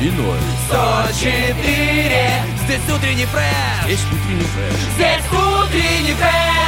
Ноль. 104 Здесь утренний фреш Здесь утренний фреш. Здесь утренний фреш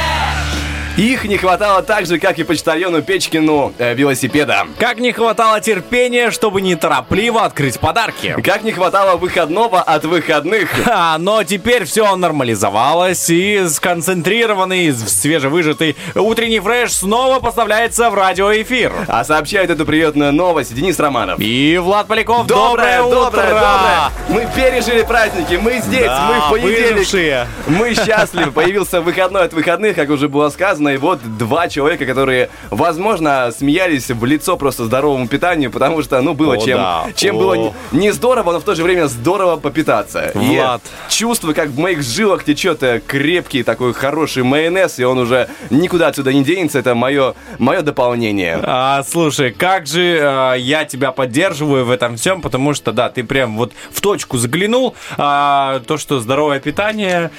Их не хватало так же, как и почтальону Печкину э, велосипеда. Как не хватало терпения, чтобы неторопливо открыть подарки. Как не хватало выходного от выходных. А, но теперь все нормализовалось и сконцентрированный, свежевыжатый утренний фреш снова поставляется в радиоэфир. А сообщает эту приятную новость Денис Романов. И Влад Поляков, Доброе, доброе, доброе, утро! доброе. Мы пережили праздники, мы здесь, Да, мы в понедельник. выжившие. Мы счастливы. Появился выходной от выходных, как уже было сказано, и вот два человека, которые, возможно, смеялись в лицо просто здоровому питанию, потому что, ну, было О, чем, да. чем О. было не, не здорово, но в то же время здорово попитаться. Влад. И чувство, как в моих жилах течет э, крепкий такой хороший майонез, и он уже никуда отсюда не денется. Это мое, мое дополнение. А, слушай, как же э, я тебя поддерживаю в этом всем, потому что, да, ты прям вот в точку заглянул. А, то, что здоровое питание,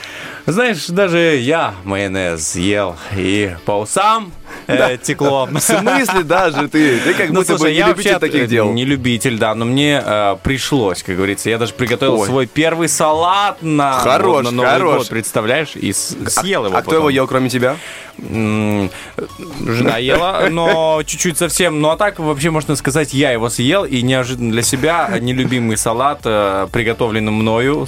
знаешь, даже я майонез ел и по усам текло. В смысле даже ты? Ты как Ну, будто бы не любитель таких дел. не любитель, да, но мне э, пришлось, как говорится. Я даже приготовил Ой. свой первый салат на, Хорош, хорош. представляешь? И с- съел его А кто его ел, кроме тебя? Жена ела, но чуть-чуть совсем. Ну а так вообще можно сказать, я его съел и неожиданно для себя нелюбимый салат, э, приготовленный мною,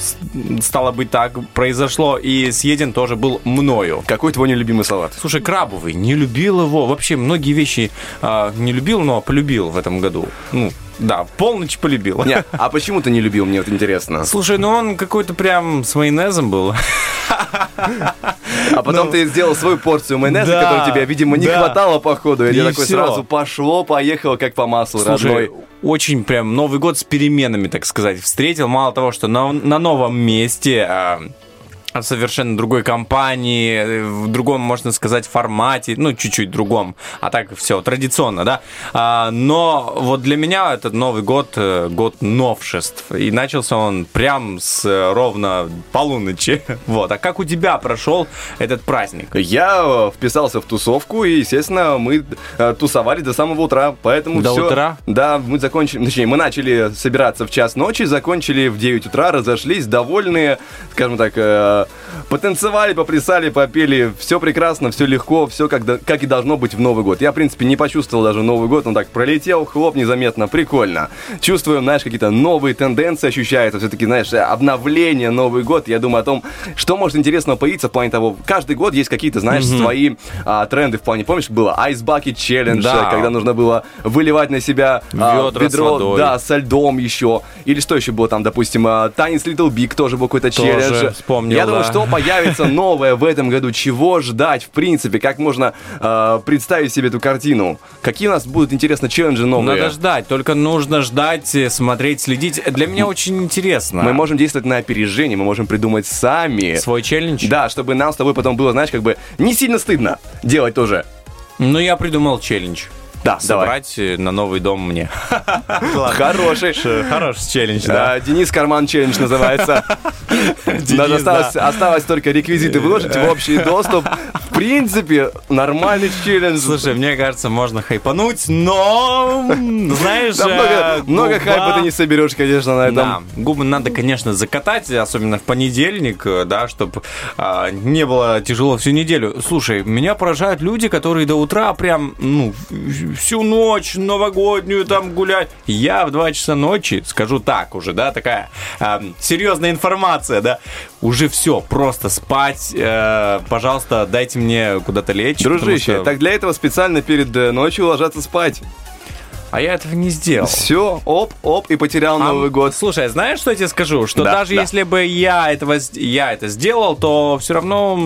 стало быть так, произошло и съеден тоже был мною. Какой твой нелюбимый салат? Слушай, крабовый, не любил его. Вообще многие вещи а, не любил, но полюбил в этом году. Ну, да, полночь полюбил. Не, а почему ты не любил, мне вот интересно. Слушай, ну он какой-то прям с майонезом был. А потом ты сделал свою порцию майонеза, Да, которой тебе, видимо, не да. хватало, походу. И, И такой всё. сразу пошло, поехало, как по маслу, Слушай, родной. очень прям Новый год с переменами, так сказать, встретил. Мало того, что на, на новом месте, а, в совершенно другой компании, в другом, можно сказать, формате, ну, чуть-чуть другом, а так все традиционно, да. А, но вот для меня этот Новый год э, год новшеств. И начался он прям с э, ровно полуночи. Вот. А как у тебя прошел этот праздник? Я э, вписался в тусовку, и, естественно, мы тусовали до самого утра, поэтому До всё- утра? Да, мы закончили, точнее, мы начали собираться в час ночи, закончили в 9 утра, разошлись, довольные, скажем так, э, потанцевали, поплясали, попели, все прекрасно, все легко, все как, до- как и должно быть в Новый год. Я, в принципе, не почувствовал даже Новый год, он так пролетел, хлоп, незаметно, прикольно. Чувствую, знаешь, какие-то новые тенденции ощущаются, все-таки, знаешь, обновление, Новый год. Я думаю о том, что может интересного появиться в плане того, каждый год есть какие-то, знаешь, свои а, тренды в плане, помнишь, было Ice Bucket Challenge, Да. когда нужно было выливать на себя а, Ведра с ведро, водой. да, со льдом еще. Или что еще было там, допустим, а, танец Little Big тоже был какой-то челлендж. вспомнил, Я думаю, что появится новое в этом году, чего ждать, в принципе, как можно а, представить себе эту картину. Какие у нас будут, интересно, челленджи новые? Надо ждать, только нужно ждать, э, смотреть, следить. Для меня очень интересно. Мы можем действовать на опережение, мы можем придумать сами. Свой челлендж? Да, чтобы нам с тобой потом было, знаешь, как бы не сильно стыдно делать тоже. Ну, я придумал челлендж. Да, давай. Собрать э, на новый дом мне. Хороший. Хороший челлендж, да. А, Денис Карман челлендж называется. Надо осталось, осталось только реквизиты выложить в общий доступ. В принципе, нормальный челлендж. Слушай, мне кажется, можно хайпануть, но, знаешь, Да, много, э, много губа- хайпа ты не соберешь, конечно, на этом. Да, губы надо, конечно, закатать, особенно в понедельник, э, да, чтобы не было тяжело всю неделю. Слушай, меня поражают люди, которые до утра прям, ну, всю ночь новогоднюю там гулять. Я в 2 часа ночи, скажу так уже, да, такая а, серьезная информация, да, уже все, просто спать, э, пожалуйста, дайте мне куда-то лечь. Дружище, что- так для этого специально перед э, ночью ложатся спать. А я этого не сделал. Все, оп, оп, и потерял А, Новый год. Слушай, знаешь, что я тебе скажу? Что Да, даже да. если бы я этого я это сделал, то все равно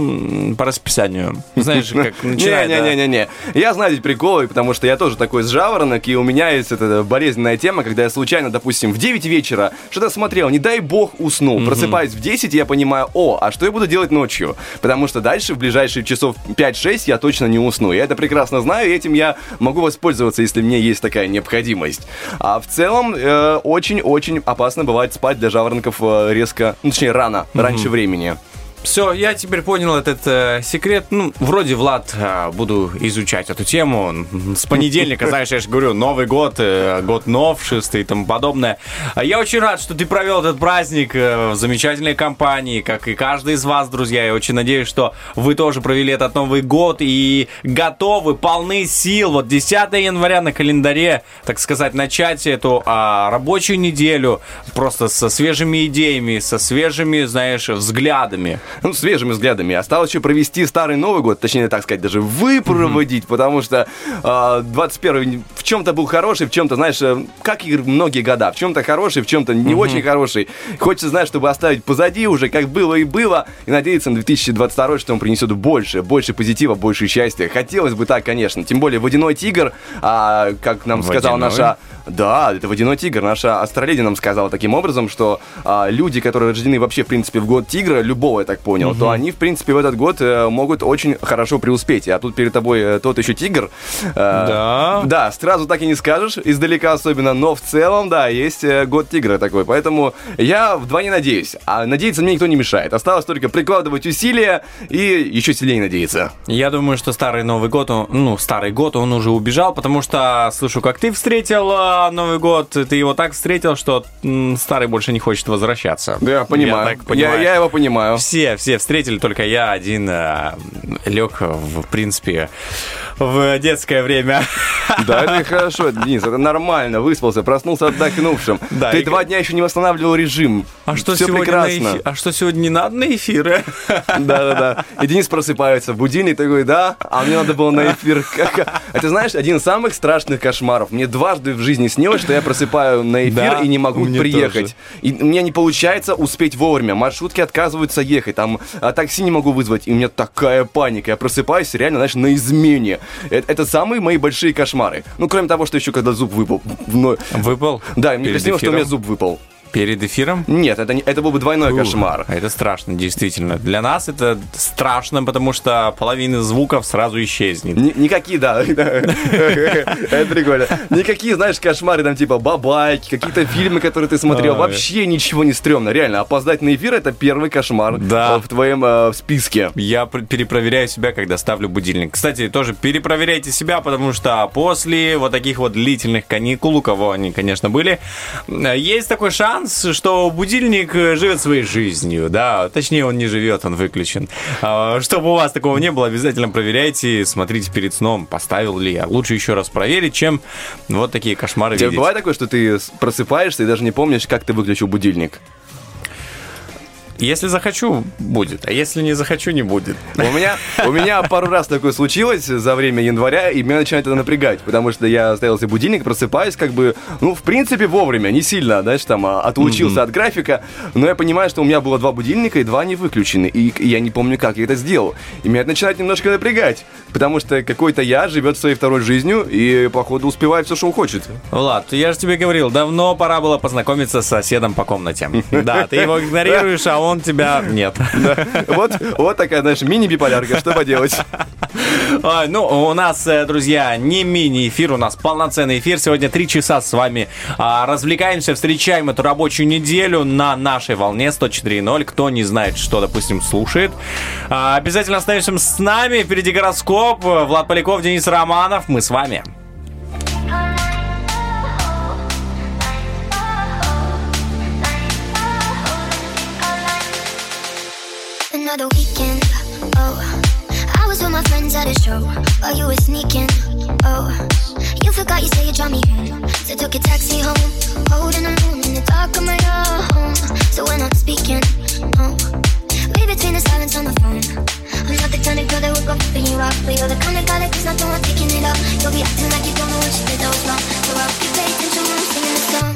по расписанию. Знаешь, как начинает. да. Не-не-не-не-не. Я знаю эти приколы, потому что я тоже такой с жаворонок, и у меня есть эта болезненная тема, когда я случайно, допустим, в 9 вечера что-то смотрел, не дай бог уснул, просыпаюсь в 10, и я понимаю, о, а что я буду делать ночью? Потому что дальше, в ближайшие часов 5-6, я точно не усну. Я это прекрасно знаю, и этим я могу воспользоваться, если мне есть такая необходимость. А в целом, э, очень-очень опасно бывает спать для жаворонков э, резко, ну, точнее, рано, раньше времени. Все, я теперь понял этот э, секрет. Ну, вроде, Влад, э, буду изучать эту тему. С понедельника, знаешь, я же говорю, Новый год, э, год новшеств и тому подобное. А Я очень рад, что ты провел этот праздник э, в замечательной компании, как и каждый из вас, друзья. Я очень надеюсь, что вы тоже провели этот Новый год и готовы, полны сил. Вот 10 января на календаре, так сказать, начать эту а, рабочую неделю просто со свежими идеями, со свежими, знаешь, взглядами. Ну, свежими взглядами. Осталось еще провести старый Новый год, точнее, так сказать, даже выпроводить, потому что э, 21 в чем-то был хороший, в чем-то, знаешь, э, как и многие года, в чем-то хороший, в чем-то не очень хороший. Хочется, знаешь, чтобы оставить позади уже, как было и было, и надеяться на 2022, что он принесет больше, больше позитива, больше счастья. Хотелось бы так, конечно. Тем более «Водяной тигр», а, как нам сказала Водяной? наша да, это водяной тигр. Наша астроледи нам сказала таким образом, что а, люди, которые рождены вообще, в принципе, в год тигра, любого, я понял, то они, в принципе, в этот год э, могут очень хорошо преуспеть. А тут перед тобой э, тот еще тигр. Э, Да? Да, сразу так и не скажешь, издалека особенно, но в целом, да, есть год тигра такой. Поэтому я вдвойне надеюсь. А надеяться мне никто не мешает. Осталось только прикладывать усилия и еще сильнее надеяться. Я думаю, что старый Новый год, он- ну, старый год, он уже убежал, потому что слышу, как ты встретил Новый год, ты его так встретил, что старый больше не хочет возвращаться. Да, я понимаю. так понимаю. Я, я его понимаю. Все, все встретили, только я один а, лег, в, в принципе, в детское время. Да, это хорошо, Денис, это нормально. Выспался, проснулся отдохнувшим. Да, Ты и- два дня еще не восстанавливал режим. А что, Все сегодня прекрасно. эфи- А что сегодня не надо на эфиры? Да-да-да. И Денис просыпается, будильник такой, да, а мне надо было на эфир. Как- Это, знаешь, один из самых страшных кошмаров. Мне дважды в жизни снилось, что я просыпаю на эфир Да, и не могу приехать. И у меня не получается успеть вовремя. Маршрутки отказываются ехать. Там а, такси не могу вызвать. И у меня такая паника. Я просыпаюсь реально, знаешь, на измене. Это, это самые мои большие кошмары. Ну, кроме того, что еще когда зуб выпал. вновь. Выпал? Да, мне приснилось, что у меня зуб выпал. Перед эфиром? Нет, это, не, это был бы двойной кошмар. Это страшно, действительно. Для нас это страшно, потому что половина звуков сразу исчезнет. Ни- никакие, да. Это прикольно. Никакие, знаешь, кошмары, там, типа, бабайки, какие-то фильмы, которые ты смотрел. Вообще ничего не стрёмно. Реально, опоздать на эфир — это первый кошмар э, в твоем э, списке. Я пр- перепроверяю себя, когда ставлю будильник. Кстати, тоже перепроверяйте себя, потому что после вот таких вот длительных каникул, у кого они, конечно, были, э, есть такой шанс, что будильник э, живет своей жизнью, да, точнее, он не живет, он выключен. А, Чтобы у вас такого не было, обязательно проверяйте, смотрите перед сном, поставил ли я. Лучше еще раз проверить, чем вот такие кошмары У тебя видеть. бывает такое, что ты просыпаешься и даже не помнишь, как ты выключил будильник? Если захочу, будет, а если не захочу, не будет. У меня, у меня пару раз такое случилось за время января, и меня начинает это напрягать, потому что я ставил себе будильник, просыпаюсь как бы, ну, в принципе, вовремя, не сильно, знаешь, там, а, отлучился от графика, но я понимаю, что у меня было два будильника, и два не выключены, и я не помню, как я это сделал. И меня это начинает немножко напрягать, потому что какой-то я живет своей второй жизнью, и, походу, успевает все, что он хочет. Влад, я же тебе говорил, давно пора было познакомиться с соседом по комнате. Да, ты его игнорируешь, а он тебя нет. Вот, вот такая, знаешь, мини-биполярка, что поделать. Ну, у нас, э, друзья, не мини-эфир, у нас полноценный эфир. Сегодня три часа с вами а, развлекаемся, встречаем эту рабочую неделю на нашей волне 104.0. Кто не знает, что, допустим, слушает, а, обязательно остаешься с нами. Впереди гороскоп. Влад Поляков, Денис Романов. Мы с вами. Another weekend, oh I was with my friends at a show While you were sneaking, oh You forgot you said you would me home So took a taxi home Holding alone in the dark of my own So we're not speaking, oh Read between the silence on the phone I'm not the kind of girl that would go for you up, but you're the kind of guy that there's nothing worth picking it up. You'll be acting like you don't know what you did that was wrong. So I'll keep pay attention I'm singing the song.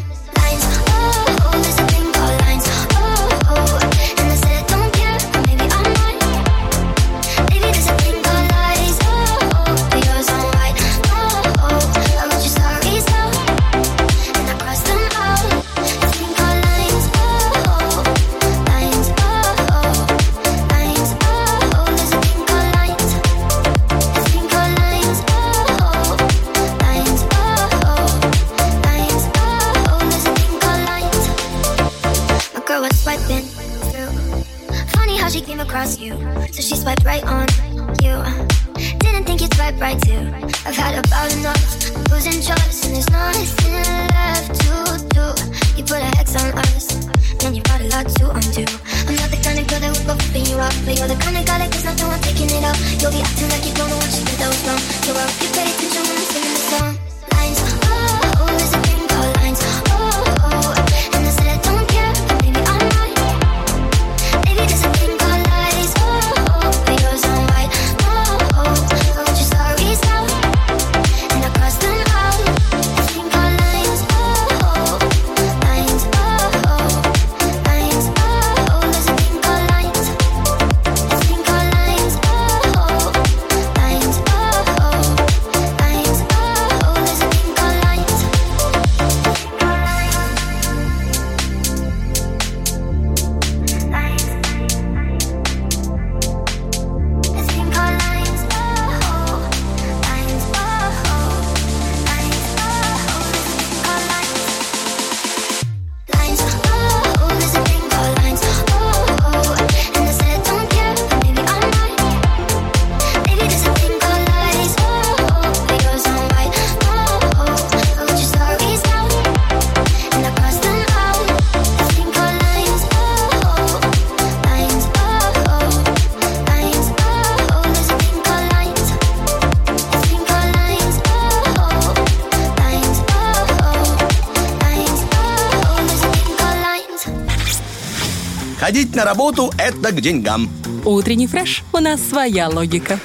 How she came across you, so she swiped right on you. Didn't think you'd swipe right too. I've had about enough losing trust, and there's nothing left to do. You put a hex on us, and you brought a lot to undo. I'm not the kind of girl that would go flipping you up, but you're the kind of guy that there's nothing worth picking it up. You'll be acting like you don't know what you did that was wrong. So I'll keep pay attention when I'm singing the song. Lines, на работу – это к деньгам. Утренний фреш. У нас своя логика.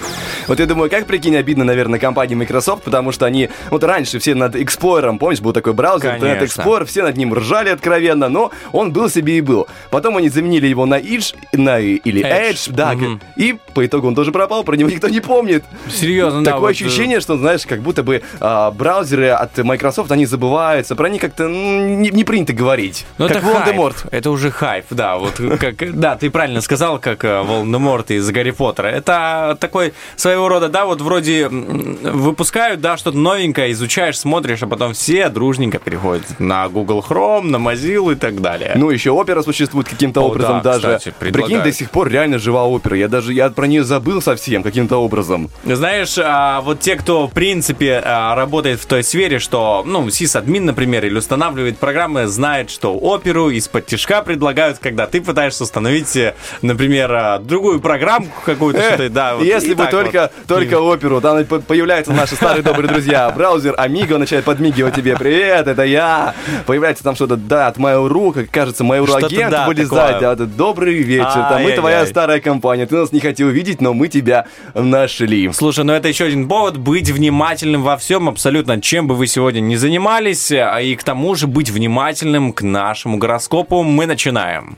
Вот я думаю, как прикинь, обидно, наверное, компании Microsoft, потому что они, вот раньше все над Explorer, помнишь, был такой браузер, Internet. Explorer, все над ним ржали откровенно, но он был себе и был. Потом они заменили его на Edge, на, или Edge. Edge, да, Мгм. и по итогу он тоже пропал, про него никто не помнит. Серьезно, да. Такое вот, э, ощущение, что, знаешь, как будто бы а, браузеры от Microsoft, они забываются, про них как-то м, не, не принято говорить. Ну, как это хайп. Волан-де-Морт. Это уже хайп, да. Вот как, да, ты правильно сказал, как э, Волан-де-Морт из Гарри Поттера. Это такой своего рода, да, вот вроде выпускают, да, что-то новенькое, изучаешь, смотришь, а потом все дружненько переходят на Google Chrome, на Mozilla и так далее. Ну, еще опера существует каким-то О, образом да, даже. кстати, Прикинь, до сих пор реально жива опера. Я даже я про нее забыл совсем каким-то образом. Знаешь, а, вот те, кто, в принципе, а, работает в той сфере, что, ну, сисадмин, например, или устанавливает программы, знает, что оперу из-под тяжка предлагают, когда ты пытаешься установить, э, например, а, другую программку какую-то, да. Если бы так только, оперу, там по- появляются наши старые добрые друзья. Браузер Amigo начинает подмигивать тебе. Привет, это я. Появляется там что-то, да, от Mail.ru, как кажется, Mail.ru агент да, вылезает. Да, да, добрый вечер. Там мы твоя старая компания. Ты нас не хотел видеть, но мы тебя нашли. Слушай, ну это еще один повод быть внимательным во всем, абсолютно, чем бы вы сегодня ни занимались, а и к тому же быть внимательным к нашему гороскопу. Мы начинаем.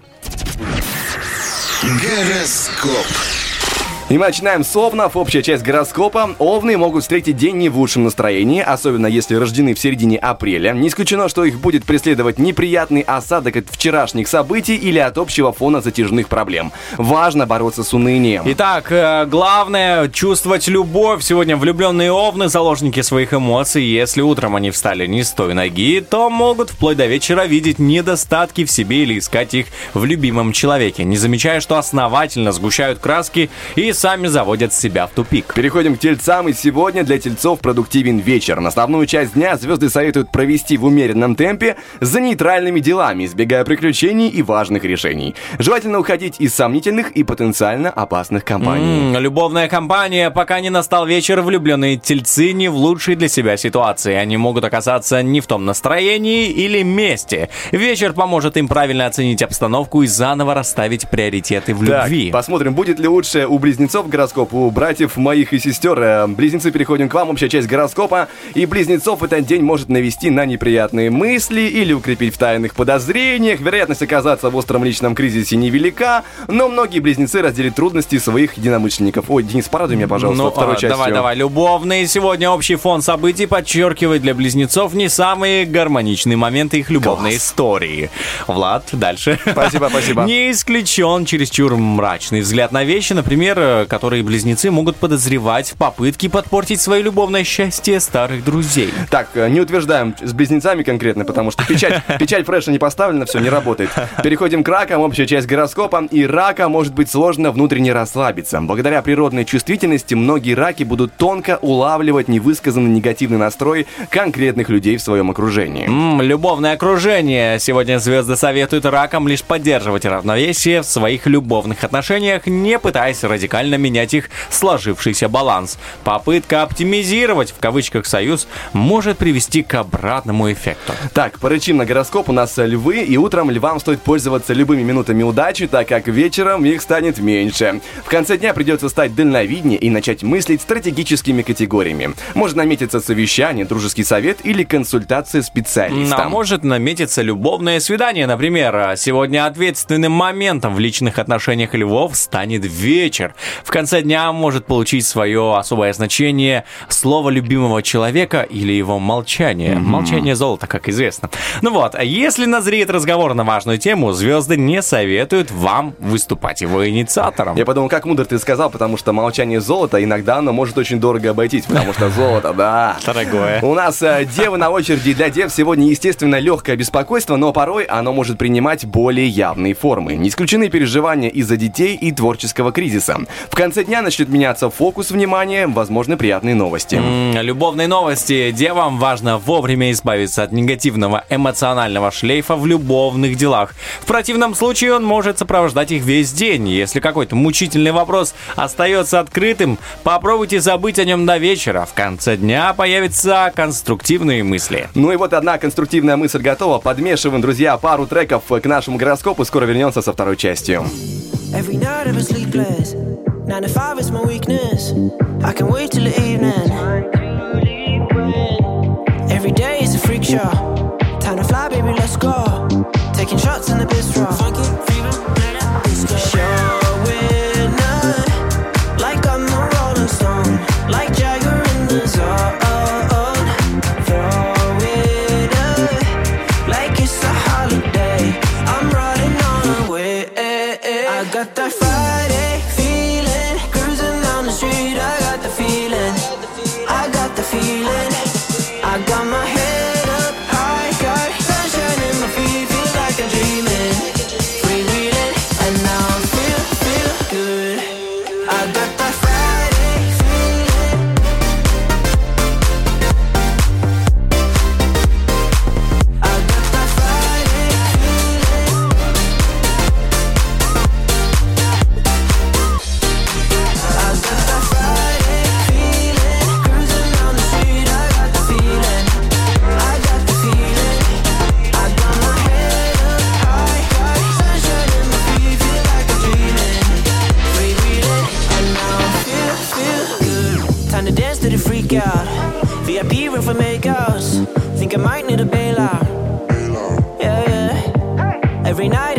Гороскоп. И мы начинаем с овнов. Общая часть гороскопа. Овны могут встретить день не в лучшем настроении, особенно если рождены в середине апреля. Не исключено, что их будет преследовать неприятный осадок от вчерашних событий или от общего фона затяжных проблем. Важно бороться с унынием. Итак, э, главное чувствовать любовь. Сегодня влюбленные овны заложники своих эмоций. Если утром они встали не с той ноги, то могут вплоть до вечера видеть недостатки в себе или искать их в любимом человеке, не замечая, что основательно сгущают краски и сами заводят себя в тупик. Переходим к тельцам, и сегодня для тельцов продуктивен вечер. На основную часть дня звезды советуют провести в умеренном темпе за нейтральными делами, избегая приключений и важных решений. Желательно уходить из сомнительных и потенциально опасных компаний. М, Любовная компания. Пока не настал вечер, влюбленные тельцы не в лучшей для себя ситуации. Они могут оказаться не в том настроении или месте. Вечер поможет им правильно оценить обстановку и заново расставить приоритеты в Так, любви. посмотрим, будет ли лучше у близнецов близнецов гороскоп у братьев моих и сестер. Э, Близнецы, переходим к вам. Общая часть гороскопа. И близнецов этот день может навести на неприятные мысли или укрепить в тайных подозрениях. Вероятность оказаться в остром личном кризисе невелика, но многие близнецы разделят трудности своих единомышленников. Ой, Денис, порадуй меня, пожалуйста, Ну, второй а, частью. давай, давай. Любовные сегодня общий фон событий подчеркивает для близнецов не самые гармоничные моменты их любовной Класс. истории. Влад, дальше. Спасибо, спасибо. Не исключен чересчур мрачный взгляд на вещи, например, которые близнецы могут подозревать в попытке подпортить свое любовное счастье старых друзей. Так, э, не утверждаем с близнецами конкретно, потому что печать, печать фреша не поставлена, все, не работает. Переходим к ракам, общая часть гороскопа. И рака может быть сложно внутренне расслабиться. Благодаря природной чувствительности многие раки будут тонко улавливать невысказанный негативный настрой конкретных людей в своем окружении. М, любовное окружение. Сегодня звезды советуют ракам лишь поддерживать равновесие в своих любовных отношениях, не пытаясь радикально менять их сложившийся баланс. Попытка оптимизировать, в кавычках, союз может привести к обратному эффекту. Так, порычим на гороскоп. У нас львы, и утром львам стоит пользоваться любыми минутами удачи, так как вечером их станет меньше. В конце дня придется стать дальновиднее и начать мыслить стратегическими категориями. Может наметиться совещание, дружеский совет или консультация специалиста. А может наметиться любовное свидание, например. А Сегодня ответственным моментом в личных отношениях львов станет вечер. В конце дня может получить свое особое значение слово любимого человека или его молчание. Молчание золота, как известно. Ну вот, а если назреет разговор на важную тему, звезды не советуют вам выступать его инициатором. Я подумал, как мудро ты сказал, потому что молчание золота иногда оно может очень дорого обойтись, потому что золото, да. Дорогое. У нас э, девы на очереди. Для дев сегодня, естественно, легкое беспокойство, но порой оно может принимать более явные формы. Не исключены переживания из-за детей и творческого кризиса. В конце дня начнет меняться фокус внимания, возможны приятные новости. М, Любовные новости. Девам важно вовремя избавиться от негативного эмоционального шлейфа в любовных делах. В противном случае он может сопровождать их весь день. Если какой-то мучительный вопрос остается открытым, попробуйте забыть о нем до вечера. В конце дня появятся конструктивные мысли. Ну и вот одна конструктивная мысль готова. Подмешиваем, друзья, пару треков к нашему гороскопу. Скоро вернемся со второй частью. Every night been sleepless. Nine to five is my weakness. I can wait till the evening. Every day is a freak show. Time to fly, baby, let's go. Taking shots in the bistro. Showing Every night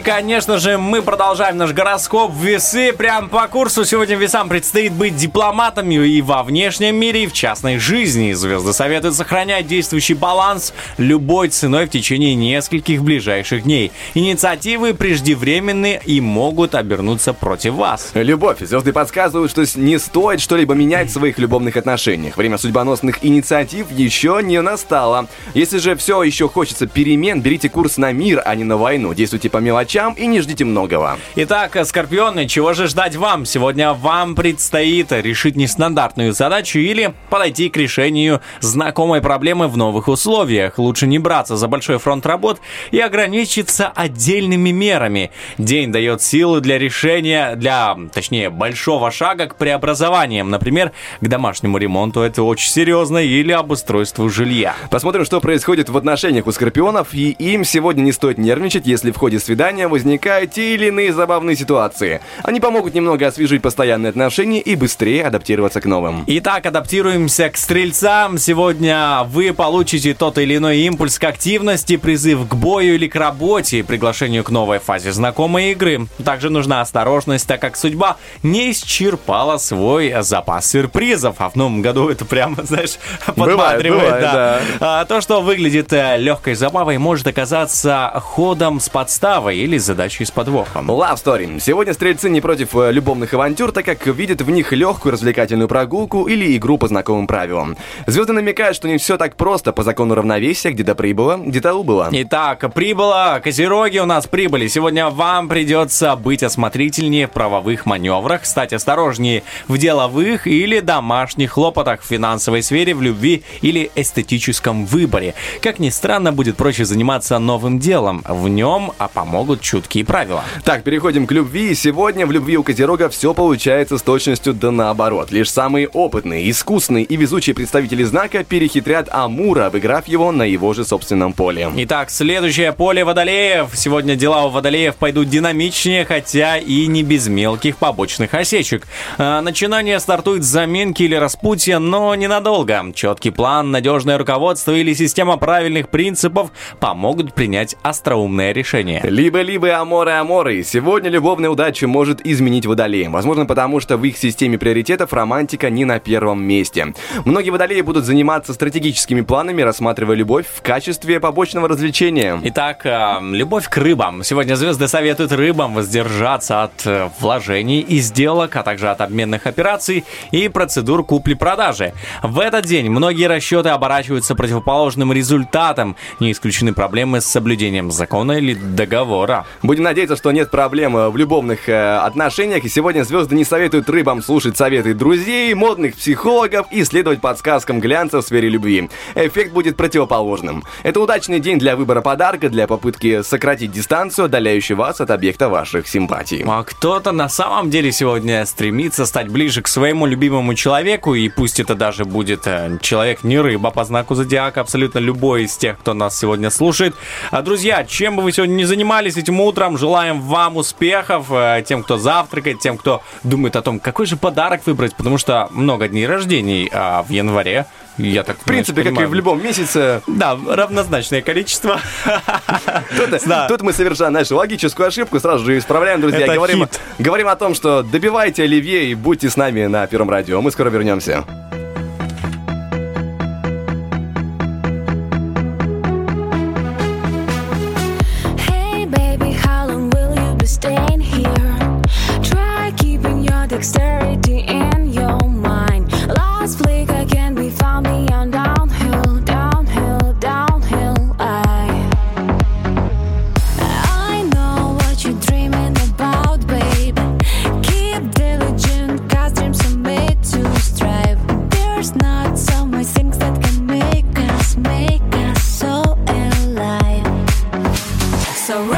Конечно же, мы продолжаем наш гороскоп. Весы прям по курсу. Сегодня весам предстоит быть дипломатами и во внешнем мире, и в частной жизни. Звезды советуют сохранять действующий баланс любой ценой в течение нескольких ближайших дней. Инициативы преждевременны и могут обернуться против вас. Любовь. Звезды подсказывают, что не стоит что-либо менять в своих любовных отношениях. Время судьбоносных инициатив еще не настало. Если же все еще хочется перемен, берите курс на мир, а не на войну. Действуйте по мелочам и не ждите многого. Итак, скорпионы, чего же ждать вам? Сегодня вам предстоит решить нестандартную задачу или подойти к решению знакомой проблемы в новых условиях. Лучше не браться за большой фронт работ и ограничиться отдельными мерами. День дает силы для решения, для, точнее, большого шага к преобразованиям. Например, к домашнему ремонту это очень серьезно или обустройству жилья. Посмотрим, что происходит в отношениях у скорпионов, и им сегодня не стоит нервничать, если в ходе свидания возникают те или иные забавные ситуации. Они помогут немного освежить постоянные отношения и быстрее адаптироваться к новым. Итак, адаптируемся к стрельцам. Сегодня вы получите тот или иной импульс к активности, призыв к бою или к работе, приглашению к новой фазе знакомой игры. Также нужна осторожность, так как судьба не исчерпала свой запас сюрпризов. А в новом году это прямо, знаешь, подбадривает. бывает, да. А, то, что выглядит э, легкой забавой, может оказаться ходом с подставой или задачей с подвохом. Love Story. Сегодня стрельцы не против э, любовных авантюр, так как видят в них легкую развлекательную прогулку или игру по знакомым правилам. Звезды намекают, что не все так просто по закону равновесия, где-то прибыло, где-то убыло. Итак, прибыло. Козероги у нас прибыли. Сегодня вам придется быть осмотрительнее в правовых маневрах, стать осторожнее в деловых или домашних хлопотах в финансовой сфере, в любви или эстетическом выборе. Как ни странно, будет проще заниматься новым делом. В нем а помогут чуткие правила. Так, переходим к любви. Сегодня в любви у Козерога все получается с точностью да наоборот. Лишь самые опытные, искусные и везучие представители знака перехитрят Амура, обыграв его на его же собственном поле. Итак, следующее поле водолеев. Сегодня дела у водолеев пойдут динамичнее, хотя и не без мелких побочных осечек. А, Начинание стартует с заминки или распутья, но ненадолго. Четкий план, надежное руководство или система правильных принципов помогут принять остроумное решение. Либо-либо аморы-аморы. Сегодня любовная удача может изменить водолеям. Возможно, потому что в их системе приоритетов романтика не на первом месте. Многие водолеи будут заниматься стратегическими планами, рассматривая любовь в качестве побочного развлечения. Итак, э, любовь к рыбам. Сегодня звезды советуют рыбам воздержаться от э, вложений и сделок, а также от обменных операций и процедур купли-продажи. В этот день многие расчеты оборачиваются противоположным результатом. Не исключены проблемы с соблюдением закона или договора. Будем надеяться, что нет проблем э, в любовных э, отношениях, и сегодня звезды не советуют рыбам слушать советы друзей, модных психологов и следовать подсказкам глянца в сфере любви. Эффект будет противоположным. Это удачный день для выбора подарка, для попытки сократить дистанцию, отдаляющую вас от объекта ваших симпатий. А кто-то на самом деле сегодня стремится стать ближе к своему любимому человеку, и пусть это даже будет э, человек не рыба по знаку зодиака, абсолютно любой из тех, кто нас сегодня слушает. А, друзья, чем бы вы сегодня ни занимались этим утром, желаем вам успехов, э, тем, кто завтракает, тем, кто думает о том, какой же подарок выбрать, потому что много дней рождений а в январе. Я так В принципе, как и в любом месяце, Да, равнозначное количество. Тут, Да. тут мы совершаем нашу логическую ошибку, сразу же исправляем, друзья. Это говорим, хит. говорим о том, что добивайте Оливье и будьте с нами на Первом радио. Мы скоро вернемся. dexterity in your mind. Last flick again, we found me on downhill, downhill, downhill. I, I know what you're dreaming about, babe. Keep diligent, cause dreams are made to strive. There's not so many things that can make us, make us so alive. So.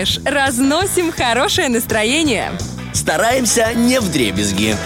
Фреш. Разносим хорошее настроение. Стараемся не в дребезги.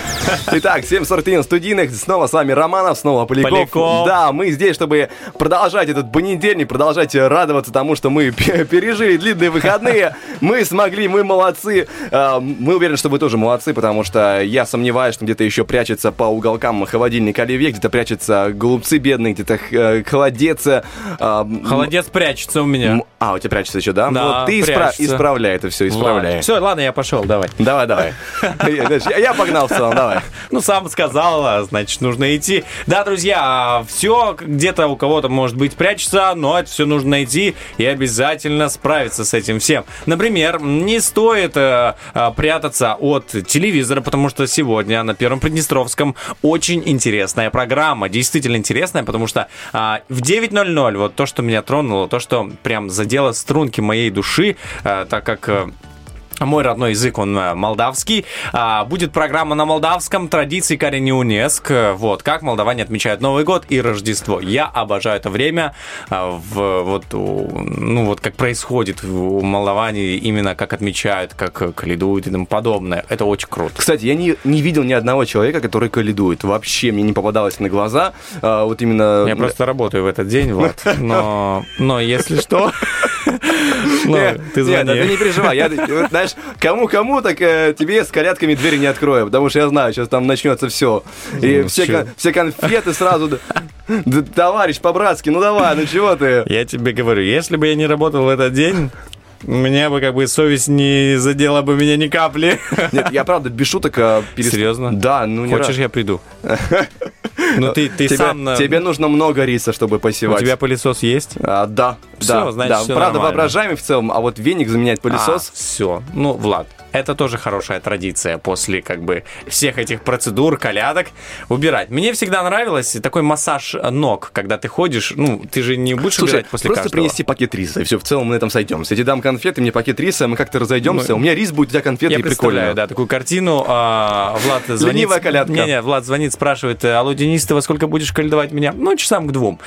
Итак, 7.41 студийных. Снова с вами Романов, снова Поляков. Поляков. Да, мы здесь, чтобы продолжать этот понедельник, продолжать радоваться тому, что мы пе- пережили длинные выходные. Мы смогли, мы молодцы. А, Мы уверены, что вы тоже молодцы, потому что я сомневаюсь, что где-то еще прячется по уголкам холодильника Оливье, где-то прячется голубцы бедные, где-то э, холодец. э, а, Холодец прячется у меня. А, у тебя прячется еще, да? Да, вот ты испра- исправляй это все, исправляй. Все, ладно, я пошел, давай. Давай, давай. Я я погнал в целом, давай. Ну, сам сказал, а, значит, нужно идти. Да, друзья, все где-то у кого-то, может быть, прячется, но это все нужно найти и обязательно справиться с этим всем. Например, не стоит э, э, прятаться от телевизора, потому что сегодня на Первом Приднестровском очень интересная программа. Действительно интересная, потому что а, в 9.00 вот то, что меня тронуло, то, что прям задело струнки моей души, э, так как... э, мой родной язык, он э, молдавский. А, Будет программа на молдавском «Традиции корень ЮНЕСКО». Вот, как молдаване отмечают Новый год и Рождество. Я обожаю это время. а, В, вот, ну, вот как происходит у молдаване, именно как отмечают, как каледуют и тому подобное. Это очень круто. Кстати, я не, не видел ни одного человека, который каледует. Вообще мне не попадалось на глаза. А, вот именно... Я просто работаю в этот день, Влад. Но, но если что, Нет, ты ты не переживай. Я, знаешь, кому-кому, так э, тебе с колядками двери не открою, потому что я знаю, сейчас там начнется все. И Ну, все, кон- все конфеты сразу. Товарищ по-братски, ну давай, ну чего ты? Я тебе говорю, если бы я не работал в этот день, меня бы как бы совесть не задела бы меня ни капли. Нет, я правда без шуток а, перес- Серьезно? Да, ну не Хочешь, раз. я приду? Ну ты, ты Тебе, сам... на- тебе нужно много риса, чтобы У посевать. тебя пылесос есть? А, да, Всё, да, значит, да. всё Правда, нормально. воображаемый в целом, а вот веник заменять пылесос. все. Ну, Влад, это тоже хорошая традиция после как бы всех этих процедур, колядок убирать. Мне всегда нравилось такой массаж ног, когда ты ходишь, ну, ты же не будешь Слушай, убирать после просто каждого. принести пакет риса, и все, в целом мы на этом сойдемся. Я тебе дам конфеты, мне пакет риса, мы как-то разойдемся. Ну, у меня рис будет, у тебя конфеты, Я и прикольно. да, такую картину. А, Влад звонит... Ленивая колядка. Не-не, Влад звонит, спрашивает, алло, Денис, ты во сколько будешь калядовать меня? Ну, часам к двум.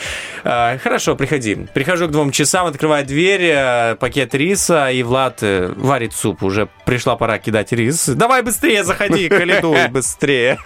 А, хорошо, приходи. Прихожу к двум часам, открываю дверь, э, пакет риса, и Влад э, варит суп. Уже пришла пора кидать рис. Давай быстрее заходи, калядуй быстрее.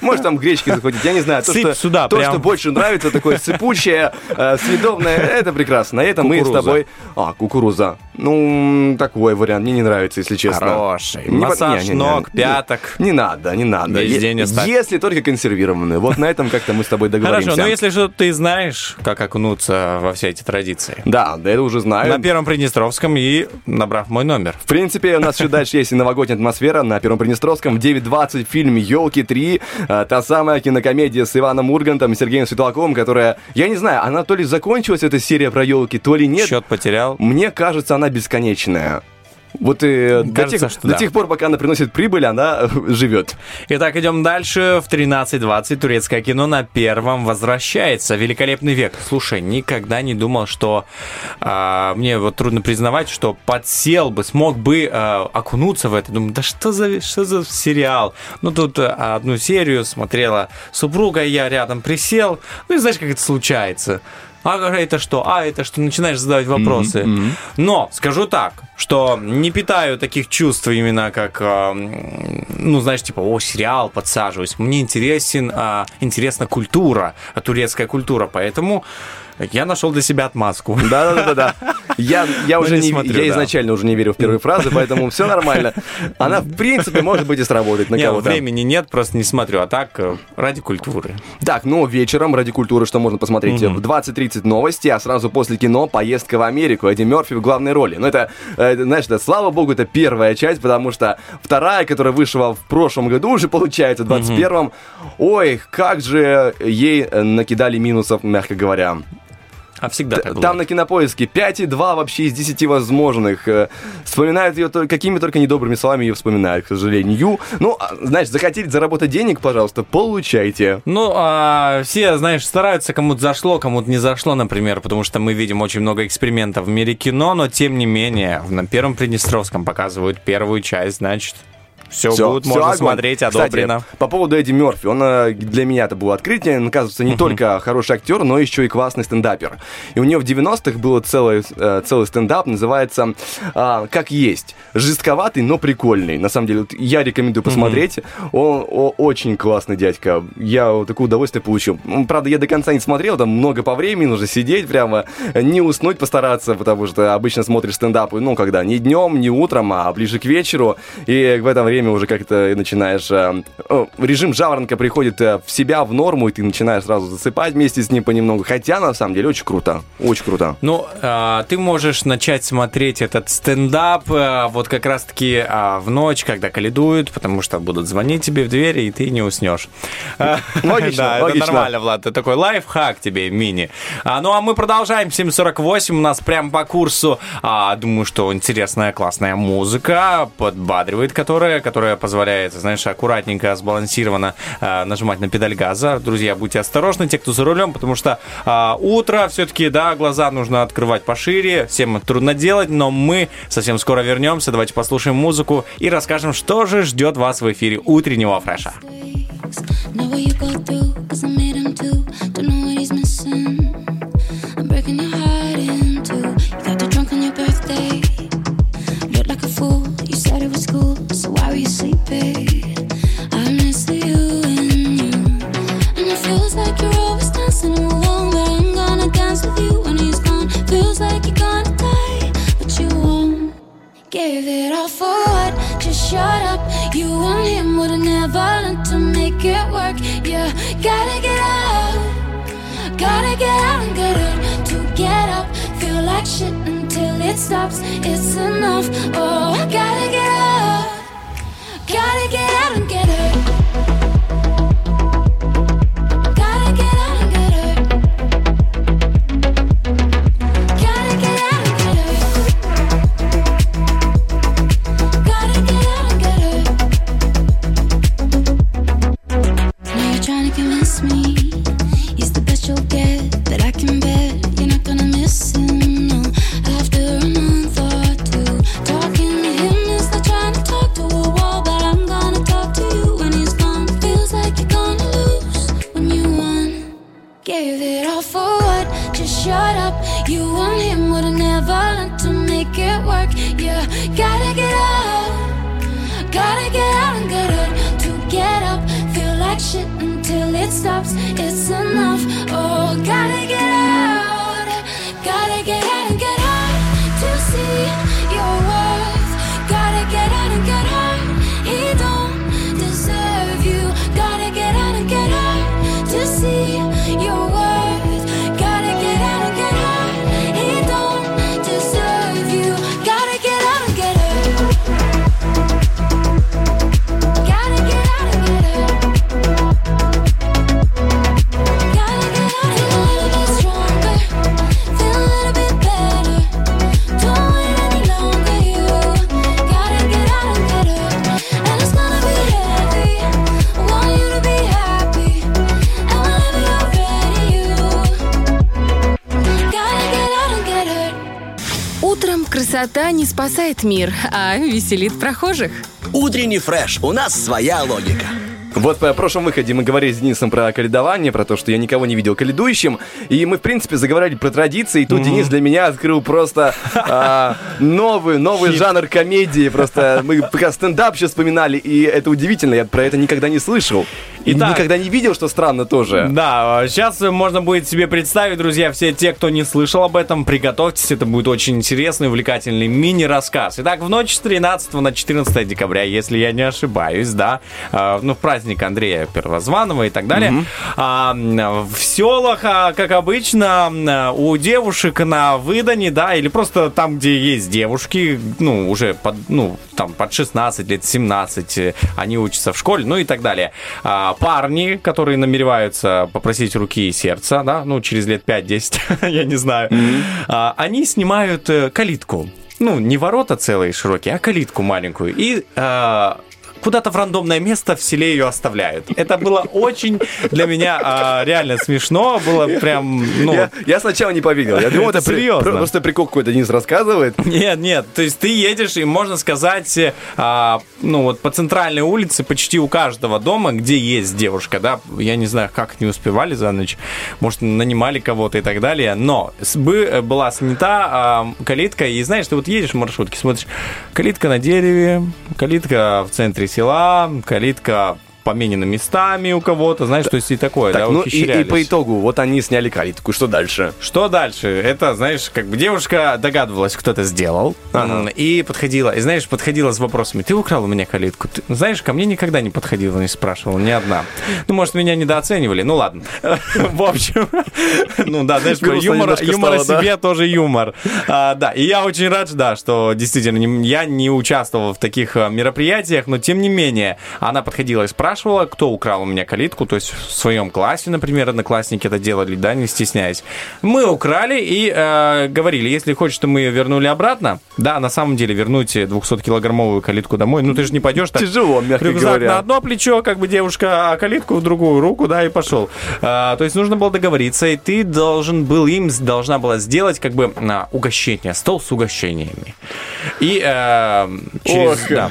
Может, там гречки захватить, я не знаю. То, Сыпь что, сюда то, прям. что больше нравится, такое сыпучее, э, съедобное, это прекрасно. На этом мы с тобой... А, кукуруза. Ну, такой вариант, мне не нравится, если честно. Хороший. Не Массаж не, не, не, ног, пяток. Не надо, не надо. Если только консервированные. Вот на этом как-то мы с тобой договоримся. Хорошо, ну если что, ты знаешь, как окунуться во все эти традиции. Да, да, это уже знаю. На Первом Приднестровском и набрав мой номер. В принципе, у нас еще дальше есть и новогодняя атмосфера на Первом Приднестровском. В 9.20 фильм «Елки 3». э, Та самая кинокомедия с Иваном Ургантом и Сергеем Светлаковым, которая, я не знаю, она то ли закончилась, эта серия про елки, то ли нет. Счет потерял. Мне кажется, она бесконечная. Вот и до, Кажется, тех, что до да. тех пор, пока она приносит прибыль, она живет. Итак, идем дальше. В 13.20 турецкое кино на первом возвращается. Великолепный век. Слушай, никогда не думал, что а, мне вот трудно признавать, что подсел бы, смог бы а, окунуться в это. Думаю, да что за, что за сериал? Ну, тут а, одну серию смотрела супруга, я рядом присел. Ну, и знаешь, как это случается. А это что? А это что? Начинаешь задавать вопросы. Но скажу так, что не питаю таких чувств именно как, а, ну, знаешь, типа, о, сериал, подсаживаюсь. Мне интересен, а, интересна культура, а, турецкая культура, поэтому я нашел для себя отмазку. Да-да-да-да. Я, я Ну, уже не не, смотрю, я да. изначально уже не верю в первые фразы, поэтому все нормально. Она, в принципе, может быть и сработает на Нет, кого-то. времени нет, просто не смотрю, а так э, ради культуры. Так, ну, вечером ради культуры что можно посмотреть? В 20.30 новости, а сразу после кино поездка в Америку. Эдди Мерфи в главной роли. Ну, это, э, знаешь, это, слава богу, это первая часть, потому что вторая, которая вышла в прошлом году, уже получается, в 21-м, ой, как же ей э, накидали минусов, мягко говоря. А всегда так Там на кинопоиске 5,2 вообще из 10 возможных. Э, Вспоминают ее какими только недобрыми словами ее вспоминают, к сожалению. Ну, а, знаешь, захотели заработать денег, пожалуйста, получайте. Ну, а, все, знаешь, стараются, кому-то зашло, кому-то не зашло, например, потому что мы видим очень много экспериментов в мире кино, но тем не менее, на Первом Приднестровском показывают первую часть, значит, Все, Всё, будет, всё, можно огонь. смотреть, одобрено. Кстати, по поводу Эдди Мерфи, он э, для меня это было открытие. Он, оказывается, не только хороший актер, но еще и классный стендапер. И у него в 90-х был целый, целый стендап, называется а, «Как есть». Жестковатый, но прикольный. На самом деле, я рекомендую посмотреть. Он очень классный дядька. Я вот такое удовольствие получил. Правда, я до конца не смотрел, там много по времени, нужно сидеть прямо, не уснуть постараться, потому что обычно смотришь стендапы, ну, когда не днем, не утром, а ближе к вечеру, и в это время уже как-то начинаешь... э, режим жаворонка приходит э, в себя, в норму, и ты начинаешь сразу засыпать вместе с ним понемногу. Хотя, на самом деле, очень круто. Очень круто. Ну, а, ты можешь начать смотреть этот стендап а, вот как раз-таки а, в ночь, когда каледуют, потому что будут звонить тебе в дверь, и ты не уснешь. А, Логично, Да, это нормально, Влад. Это такой лайфхак тебе, мини. А, ну, а мы продолжаем. 7.48 у нас прям по курсу. А, думаю, что интересная, классная музыка, подбадривает которая, которая позволяет, знаешь, аккуратненько, сбалансированно а, нажимать на педаль газа. Друзья, будьте осторожны, те, кто за рулем, потому что а, утро все-таки, да, глаза нужно открывать пошире. Всем трудно делать, но мы совсем скоро вернемся. Давайте послушаем музыку и расскажем, что же ждет вас в эфире утреннего фреша. Know what you go through, cause I made until it stops. It's enough. Oh, I gotta get. Gotta get out and get hurt. Мир, а веселит прохожих. Утренний фреш. У нас своя логика. Вот в прошлом выходе мы говорили с Денисом про каледование, про то, что я никого не видел каледующим, и мы, в принципе, заговорили про традиции, и тут Денис для меня открыл просто а, новый, новый жанр комедии, просто мы пока стендап сейчас вспоминали, и это удивительно, я про это никогда не слышал, Итак. никогда не видел, что странно тоже. Да, сейчас можно будет себе представить, друзья, все те, кто не слышал об этом, приготовьтесь, это будет очень интересный, увлекательный мини-рассказ. Итак, в ночь с 13 на 14 декабря, если я не ошибаюсь, да, э, ну, в праздник Андрея Первозванного и так далее, а, м, в селах, а, как обычно, м, у девушек на выдане, да, или просто там, где есть девушки, ну, уже под, ну, там, под 16 лет, 17, э, они учатся в школе, ну и так далее. А, парни, которые намереваются попросить руки и сердца, да, ну, через лет 5-10, я не знаю, а, они снимают э, калитку. Ну, не ворота целые широкие, а калитку маленькую. И а, куда-то в рандомное место в селе ее оставляют. Это было очень для меня а, реально смешно, было прям, ну... Я, я сначала не поверил. Я думал, Это это, при- серьезно. про- просто прикол какой-то Денис рассказывает. Нет, нет, то есть ты едешь, и можно сказать, а, ну вот по центральной улице почти у каждого дома, где есть девушка, да, я не знаю, как не успевали за ночь, может, нанимали кого-то и так далее, но э, была снята а, калитка, и знаешь, ты вот едешь в маршрутке, смотришь, калитка на дереве, калитка в центре села, калитка поменена местами у кого-то, знаешь, то есть и такое, Так, да, ну и, и по итогу, вот они сняли калитку. Что дальше? Что дальше? Это, знаешь, как бы девушка догадывалась, кто это сделал, Ага. и подходила, и знаешь, подходила с вопросами, ты украл у меня калитку? Ты, знаешь, ко мне никогда не подходила, не спрашивала, ни одна. Ну, может, меня недооценивали, ну ладно. В общем, ну да, знаешь, юмор, себе тоже юмор. А, Да, и я очень рад, да, что действительно я не участвовал в таких а, мероприятиях, но тем не менее, она подходила и спрашивала, кто украл у меня калитку, то есть в своем классе, например, одноклассники это делали, да, не стесняясь. Мы украли и э, говорили, если хочешь, что мы ее вернули обратно, да, на самом деле вернуть 200-килограммовую калитку домой, ну ты же не пойдешь так. Тяжело, мягко Рюкзак говоря. на одно плечо, как бы девушка, а калитку в другую руку, да, и пошел. А, то есть нужно было договориться, и ты должен был им, должна была сделать как бы а, угощение, стол с угощениями. И э, через... Ох. да.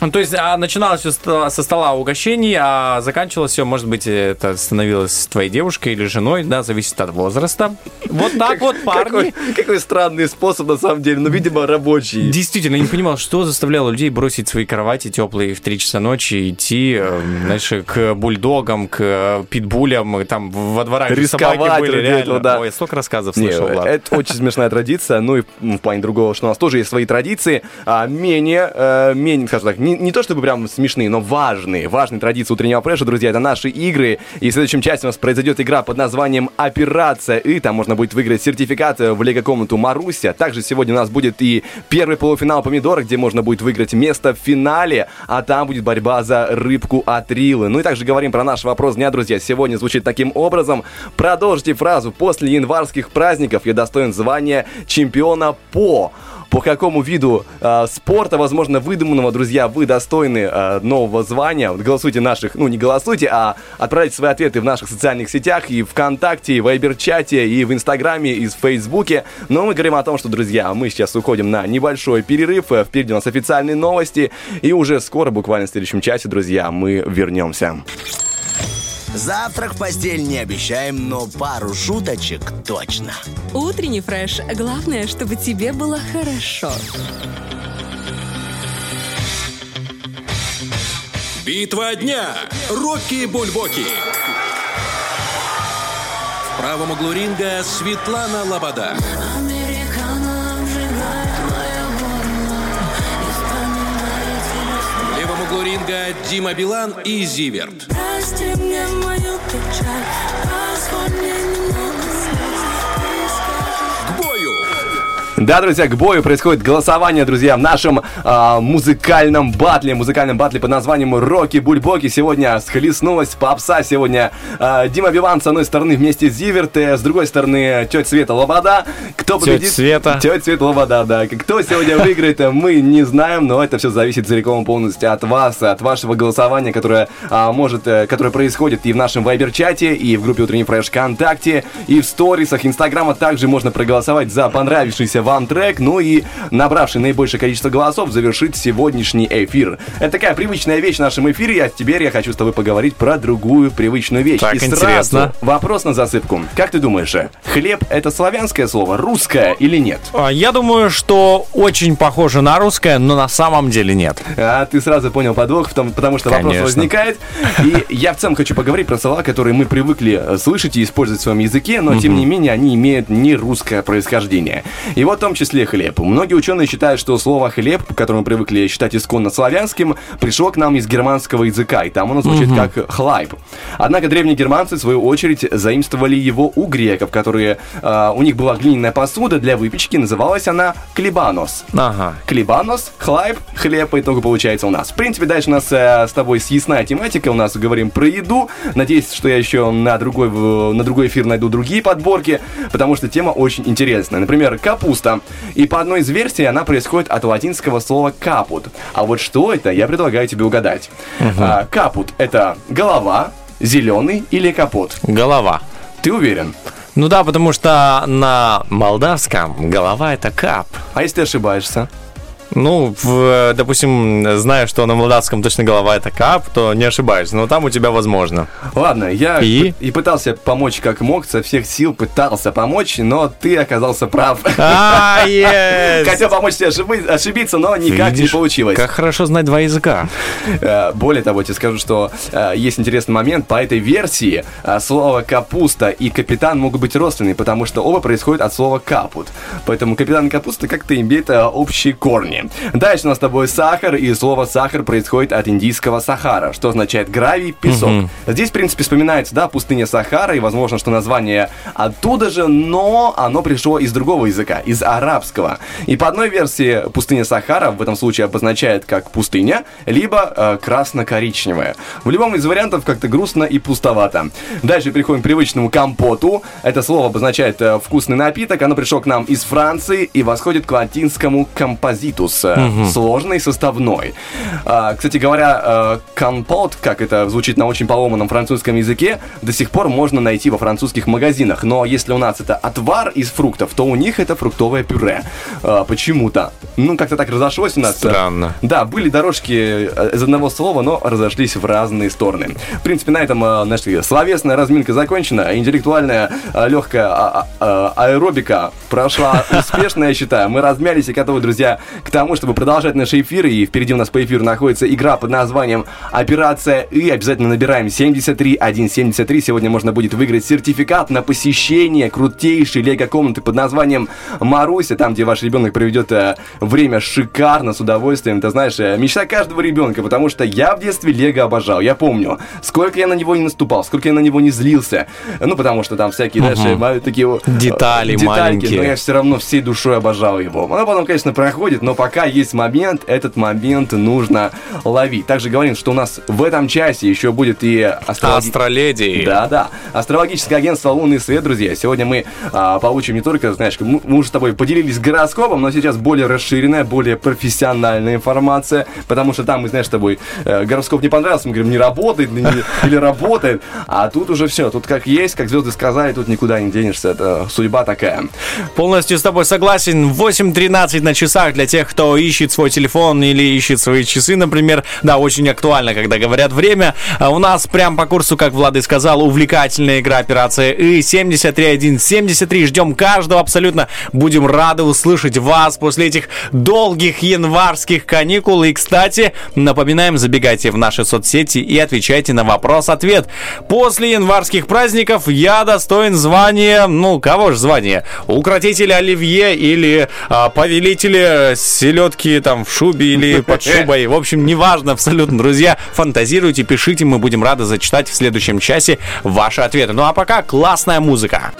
Ну, То есть а, начиналось sto- со стола угощений, а заканчивалось все, может быть, это становилось твоей девушкой или женой, да, зависит от возраста. Вот так вот, парни. Какой, какой странный способ, на самом деле. Ну, видимо, рабочий. Действительно, я не понимал, что заставляло людей бросить свои кровати теплые в 3 часа ночи и идти, э, знаешь, к бульдогам, к питбулям, там во дворах Рисковать собаки были реально. этого, да. Ой, я столько рассказов слышал, Влад. это очень смешная традиция, ну и в плане другого, что у нас тоже есть свои традиции, а менее, э, менее, скажем так, не, не то чтобы прям смешные, но важные, важные традиции утреннего фреша, друзья, это наши игры, и в следующем части у нас произойдет игра под названием «Операция», и там можно будет выиграть сертификат в лего-комнату Маруся, также сегодня у нас будет и первый полуфинал помидора, где можно будет выиграть место в финале, а там будет борьба за рыбку от Рилы. Ну и также говорим про наш вопрос дня, друзья, сегодня звучит таким образом, продолжите фразу. «После январских праздников я достоин звания чемпиона по...» По какому виду э, спорта, возможно, выдуманного, друзья, вы достойны э, нового звания? Голосуйте наших, ну не голосуйте, а отправьте свои ответы в наших социальных сетях, и ВКонтакте, и в Вайбер-чате, и в Инстаграме, и в Фейсбуке. Но мы говорим о том, что, друзья, мы сейчас уходим на небольшой перерыв, э, впереди у нас официальные новости, и уже скоро, буквально в следующем часе, друзья, мы вернемся. Завтрак в постель не обещаем, но пару шуточек точно. Утренний фреш. Главное, чтобы тебе было хорошо. Битва дня. Рокки Бульбоки. В правом углу ринга Светлана Лобода. Углу ринга Дима Билан и Зиверт. Прости мне мою печаль, позволь мне немного Да, друзья, к бою происходит голосование, друзья, в нашем а, музыкальном батле, музыкальном батле под названием Роки Бульбоки. Сегодня схлестнулась попса. Сегодня а, Дима Билан с одной стороны вместе с Зиверт, э, с другой стороны тетя Света Лобода. Кто победит? Света. Тетя Света Лобода, да. Кто сегодня выиграет, э, мы не знаем, но это все зависит целиком полностью от вас, от вашего голосования, которое а, может, э, которое происходит и в нашем Вайбер-чате, и в группе Утренний Фреш ВКонтакте, и в сторисах Инстаграма также можно проголосовать за понравившийся вам трек, ну и набравший наибольшее количество голосов завершить сегодняшний эфир. Это такая привычная вещь в нашем эфире, а теперь я хочу с тобой поговорить про другую привычную вещь. Так, и сразу интересно. вопрос на засыпку. Как ты думаешь, э, хлеб это славянское слово, русское или нет? А, Я думаю, что очень похоже на русское, но на самом деле нет. А ты сразу понял подвох, потому что вопрос Конечно. возникает. И я в целом хочу поговорить про слова, которые мы привыкли э, слышать и использовать в своем языке, но тем не менее они имеют не русское происхождение. И вот том числе хлеб. Многие ученые считают, что слово хлеб, которое мы привыкли считать исконно славянским, пришло к нам из германского языка, и там оно звучит как хлайб. Однако древние германцы, в свою очередь, заимствовали его у греков, которые э, у них была глиняная посуда для выпечки, называлась она клебанос. Ага. Клебанос, хлайб, хлеб, по итогу получается у нас. В принципе, дальше у нас э, с тобой съясная тематика, у нас говорим про еду. Надеюсь, что я еще на другой, на другой эфир найду другие подборки, потому что тема очень интересная. Например, капуста. И по одной из версий она происходит от латинского слова капут. А вот что это, я предлагаю тебе угадать. А, капут – это голова, зеленый или капот? Голова. Ты уверен? Ну да, потому что на молдавском голова это кап. А если ты ошибаешься? Ну, в, допустим, зная, что на молдавском точно голова это кап, то не ошибаешься. Но там у тебя возможно. Ладно, я И? и пытался помочь как мог, со всех сил пытался помочь, но ты оказался прав. А! Хотел помочь тебе ошиби- ошибиться, но никак Видишь, не получилось. Как хорошо знать два языка. Э, Более того, тебе скажу, что э, есть интересный момент. По этой версии э, слово «капуста» и «капитан» могут быть родственны, потому что оба происходят от слова «капут». Поэтому «капитан» и «капуста» как-то имеют э, общие корни. Дальше у нас с тобой сахар, и слово «сахар» происходит от индийского «сахара», что означает гравий, песок. Здесь, в принципе, вспоминается, да, пустыня Сахара, и, возможно, что название оттуда же, но оно пришло из другого языка, из арабского. И по одной версии пустыня Сахара в этом случае обозначает как пустыня, либо э, красно-коричневая. В любом из вариантов как-то грустно и пустовато. Дальше переходим к привычному компоту. Это слово обозначает э, вкусный напиток. Оно пришло к нам из Франции и восходит к латинскому композитус. э, Сложный, составной. А, кстати говоря, э, компот, как это звучит на очень поломанном французском языке, до сих пор можно найти во французских магазинах. Но если у нас это отвар из фруктов, то у них это фруктовое пюре. А, почему-то. Ну, как-то так разошлось у нас. Странно. Да, были дорожки э, из одного слова, но разошлись в разные стороны. В принципе, на этом э, наша словесная разминка закончена, интеллектуальная э, легкая а- а- аэробика прошла успешно, я считаю. Мы размялись и готовы, друзья, к тому, чтобы продолжать наши эфиры. И впереди у нас по эфиру находится игра под названием «Операция И». Обязательно набираем 73 173. Сегодня можно будет выиграть сертификат на посещение крутейшей лего-комнаты под названием «Маруся», там, где ваш ребенок проведет э, время шикарно, с удовольствием. Ты знаешь, э, мечта каждого ребенка, потому что я в детстве Лего обожал. Я помню, сколько я на него не наступал, сколько я на него не злился. Ну, потому что там всякие, знаешь, э, такие Детали детальки, маленькие. но я все равно всей душой обожал его. Оно потом, конечно, проходит, но пока есть момент, этот момент нужно ловить. Также говорим, что у нас в этом часе еще будет и астрологи- Астроледи. да, да. Астрологическое агентство «Лунный свет», друзья. Сегодня мы а, получим не только, знаешь, мы, мы уже с тобой поделились гороскопом, но сейчас более расширенная, более профессиональная информация, потому что там мы, знаешь, с тобой э, гороскоп не понравился, мы говорим, не работает не- или работает, а тут уже все, тут как есть, как звезды сказали, тут никуда не денешься, это судьба такая. Полностью с тобой согласен. 8.13 на часах для тех, кто ищет свой телефон или ищет свои часы, например. Да, очень актуально, когда говорят время. А у нас прям по курсу, как Влады сказал, увлекательная игра операция И 73173. Ждем каждого абсолютно. Будем рады услышать вас после этих долгих январских каникул. И, кстати, напоминаем, забегайте в наши соцсети и отвечайте на вопрос-ответ. После январских праздников я достоин звания, ну, кого же звание? Укротителя оливье или а, повелителя селедки там в шубе или под шубой. В общем, неважно абсолютно, друзья. Фантазируйте, пишите, мы будем рады зачитать в следующем часе ваши ответы. Ну а пока классная музыка.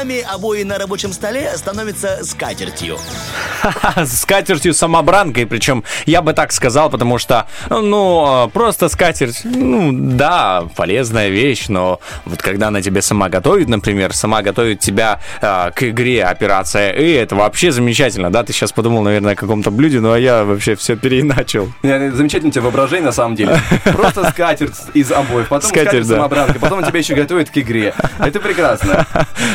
Фреш. С нами обои на рабочем столе становятся скатертью. С скатертью самобранкой, причем я бы так сказал, потому что, ну, просто скатерть, ну, да, полезная вещь, но вот когда она тебе сама готовит, например, сама готовит тебя э, к игре Операция И, это вообще замечательно, да? Ты сейчас подумал, наверное, о каком-то блюде, ну, а я вообще все переиначил. Не, Замечательно у тебя воображение, на самом деле. Просто скатерть из обоев, потом Скатерть, скатерть, да. самобранка, потом тебя еще готовят к игре. Это прекрасно.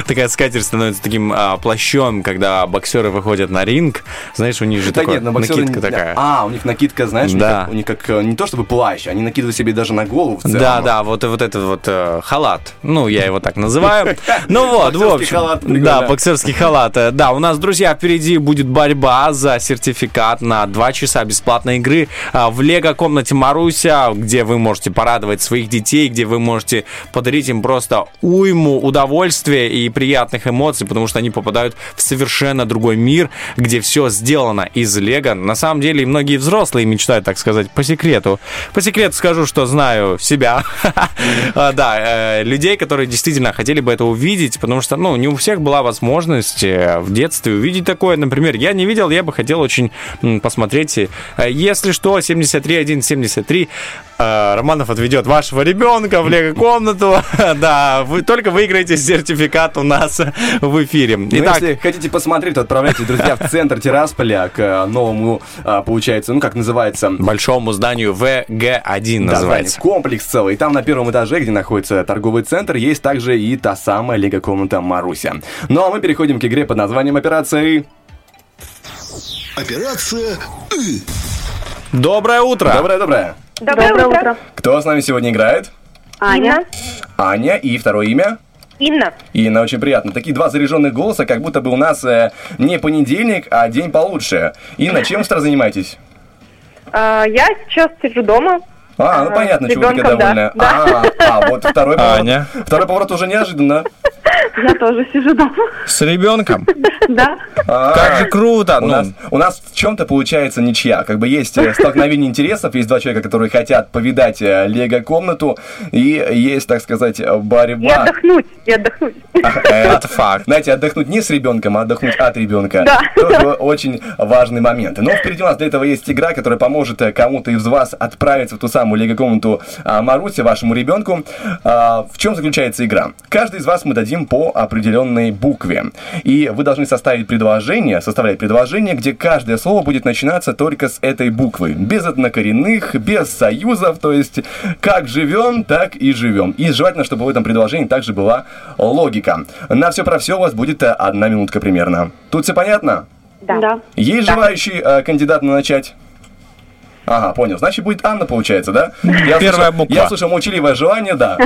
Такая скатерть становится таким а, плащом, когда боксеры выходят на ринг. Знаешь, у них же Да такая нет, но боксеры накидка такая. А, у них накидка, знаешь, у них Да. как- у них как э, не то чтобы плащ, они накидывают себе даже на голову в целом. Да, да, вот, вот этот вот э, халат. Ну, я его так называю. Ну вот, в общем. халат. Да, боксерский халат. Э, Да, у нас, друзья, впереди будет борьба за сертификат на 2 часа бесплатной игры а, в Лего-комнате Маруся, где вы можете порадовать своих детей, где вы можете подарить им просто уйму удовольствия и приятных эмоций, потому что они попадают в совершенно другой мир, где все сделано из Лего. На самом деле, и многие взрослые мечтают, так сказать, по секрету. По секрету скажу, что знаю себя. А, Да, э, людей, которые действительно хотели бы это увидеть, потому что, ну, не у всех была возможность э, в детстве увидеть такое. Например, я не видел, я бы хотел очень посмотреть. Э, Если что, 73173 э, Романов отведет вашего ребенка в лего-комнату. Да, вы только выиграете сертификат у нас в эфире. Ну, Итак, если хотите посмотреть, то отправляйтесь, друзья, в центр Тирасполя к э, новому, а, получается, ну, как называется, большому зданию ВГ1 Да, называется. здание, комплекс целый. И там на первом этаже, где находится торговый центр, есть также и та самая лего-комната Маруся. Ну а мы переходим к игре под названием «Операция И». Операция «И». Доброе утро! Доброе-доброе. Доброе, утро. Кто с нами сегодня играет? Аня. Аня и второе имя? Инна. Инна, очень приятно. Такие два заряженных голоса, как будто бы у нас э, не понедельник, а день получше. Инна, чем вы занимаетесь? А, я сейчас сижу дома. А, ну понятно, чего да, довольная. да. А, а, вот второй поворот. Аня. Второй поворот уже неожиданно. Я тоже сижу дома. С ребенком? Да. А, Как же круто! У, ну. нас, у нас в чем-то получается ничья. Как бы есть э, столкновение интересов, есть два человека, которые хотят повидать э, лего-комнату, и есть, так сказать, э, И борьба. отдохнуть. И отдохнуть. Это факт. Знаете, отдохнуть не с ребенком, а отдохнуть от ребенка. Да. Тоже очень важный момент. Но впереди у нас для этого есть игра, которая поможет э, кому-то из вас отправиться в ту самую лего-комнату а, Маруси, вашему ребенку. А, В чем заключается игра? Каждый из вас мы дадим по определенной букве. И вы должны составить предложение, составлять предложение, где каждое слово будет начинаться только с этой буквы. Без однокоренных, без союзов. То есть, как живем, так и живем. И желательно, чтобы в этом предложении также была логика. На все про все у вас будет э, одна минутка примерно. Тут все понятно? Да. Есть желающий э, кандидат на начать? Ага, понял. Значит, будет Анна, получается, да? Я Первая слышал- буква. Я слышал молчаливое желание, да.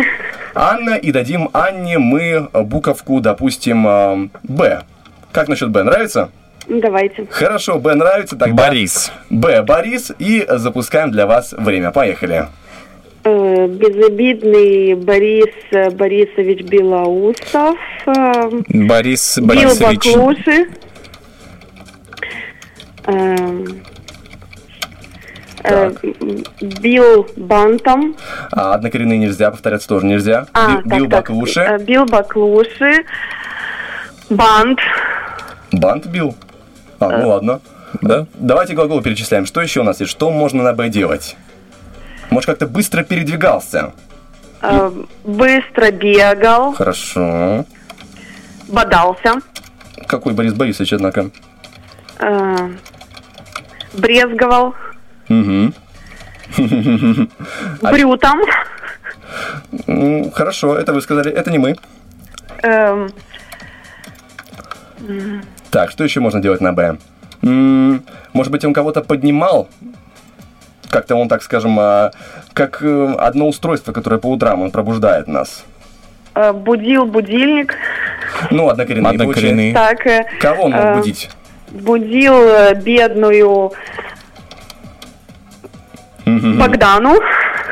Анна, и дадим Анне мы э, буковку, допустим, э, Б. Как насчет Б? Нравится? Давайте. Хорошо, Б нравится, тогда... Борис. Б. Борис. И запускаем для вас время. Поехали. Э, Безобидный Борис э, Борисович Белоусов. э, Борис Бил Борисович. Баклуши. Э, э, Бил Бантом. А, однокоренные нельзя, повторяться тоже нельзя. А, Би- так, Бил так. Баклуши. Э, Бил Баклуши. Бант. Бант бил. А, ну ладно. Да? Давайте глагол перечисляем. Что еще у нас есть? Что можно на Б делать? Может, как-то быстро передвигался? э, Быстро бегал. Хорошо. Бодался. Какой Борис Борисович, однако? э, Брезговал. Угу. Брютом. М, Хорошо, это вы сказали. Это не мы. эм, Так, что еще можно делать на Б? Может быть, он кого-то поднимал? Как-то он, так скажем, а, как э, одно устройство, которое по утрам он пробуждает нас. э, Будил будильник. Ну, однокоренные. Однокоренные. Так, э. Кого он мог будить? будил бедную. Богдану.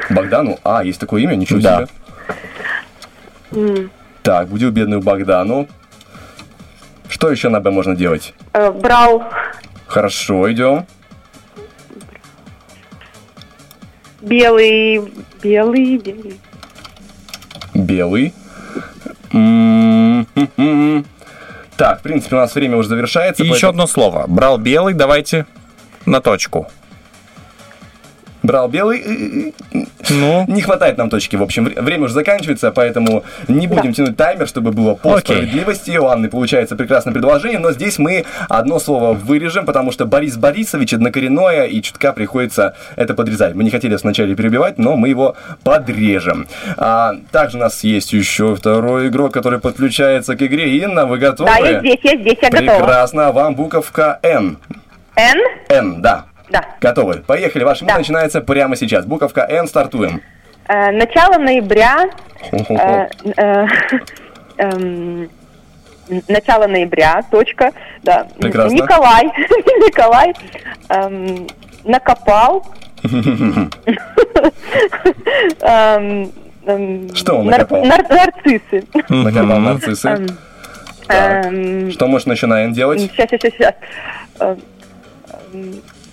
Богдану? А, есть такое имя? Ничего Да. себе. Так, будил бедную Богдану. Что еще на Б можно делать? э, Брал Хорошо, идем. белый... Белый... белый. Белый. М, М-м. Так, в принципе, у нас время уже завершается. И еще поэтому- одно слово. Брал белый, давайте на точку. Брал белый. Ну, Не хватает нам точки. В общем, вре- время уже заканчивается, поэтому не будем тянуть таймер, чтобы было по Окей. справедливости. У Анны получается прекрасное предложение, но здесь мы одно слово вырежем, потому что Борис Борисович однокоренное, и чутка приходится это подрезать. Мы не хотели вас вначале перебивать, но мы его подрежем. А, также у нас есть еще второй игрок, который подключается к игре. Инна, вы готовы? Да, я здесь, я здесь, я готова. Прекрасно. Вам буковка Н. Н? Н, да. Да. Готовы. Поехали. Ваш Да. начинается прямо сейчас. Буковка Н. Стартуем. Э, начало ноября. Э, э, эм, начало ноября, точка. Да. Прекрасно. Николай. Николай эм, накопал. Эм, Что он накопал? нар- Нарциссы. Накопал нарциссы. Что можно еще на Н делать? Сейчас, сейчас, сейчас.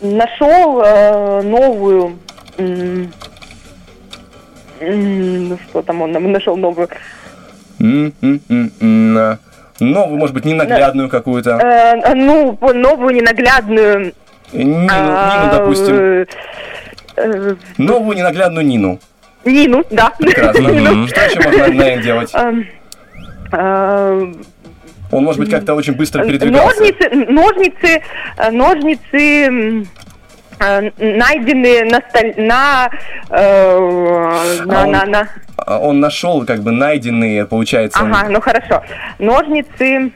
Нашел э, новую. м, Ну что там он нашел новую? Новую, может быть, ненаглядную какую-то. Э, ну, новую ненаглядную. Нину, а, Нину, допустим. э, э, Новую ненаглядную Нину. Нину, да. Прекрасно. Что еще можно на Н делать? Он, может быть, как-то очень быстро передвигался. Ножницы, ножницы, э, ножницы э, найдены на столе, на, э, на, он- на, на- А Он нашел, как бы, найденные, получается. ага, ну хорошо, ножницы,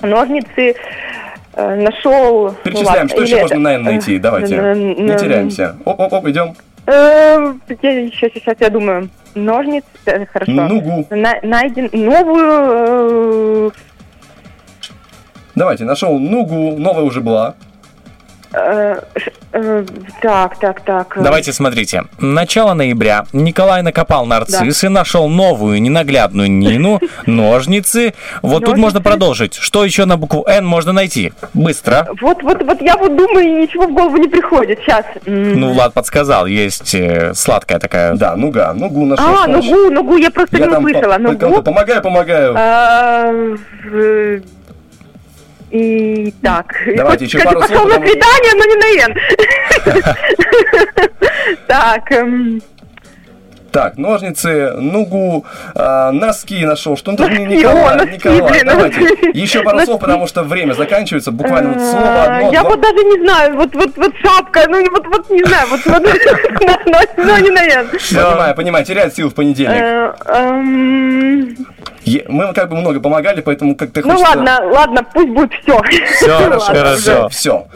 ножницы э, нашел. ну Перечисляем, ладно, что еще можно это, на Н найти. Давайте. Не теряемся. Оп-оп-оп, идем. Я- сейчас, сейчас я думаю, ножницы, хорошо. Нугу. На- найден новую. Давайте, нашел Нугу, новая уже была. э, э, так, так, так. давайте смотрите. Начало ноября. Николай накопал нарциссы, нашел новую ненаглядную Нину, ножницы. Вот тут Ножницы. можно продолжить. Что еще на букву Н можно найти? Быстро. Вот, вот, вот я вот думаю, и ничего в голову не приходит. Сейчас. Ну, Влад подсказал. Есть э, сладкая такая. Да, Нуга. Нугу нашел. А, нугу, нугу, я просто Я не услышала. по- помогаю, помогаю. Э, И так. Давайте еще пару слов, на свидание, но не на. Так, эм, Так, ножницы, нугу, а, носки нашел. Что он там? Носки, Николай, о, носки, Николай. блин, Давайте. Еще пару Носки. слов, потому что время заканчивается. Буквально вот слово а, одно. Я два- вот даже не знаю, вот, вот, вот шапка, ну, вот, вот не знаю, вот, вот, но, не на Н. Понимаю, понимаю, теряет сил в понедельник. Э, Мы как бы много помогали, поэтому как-то Ну хочется... ладно, ладно, пусть будет все. Все, хорошо. Все.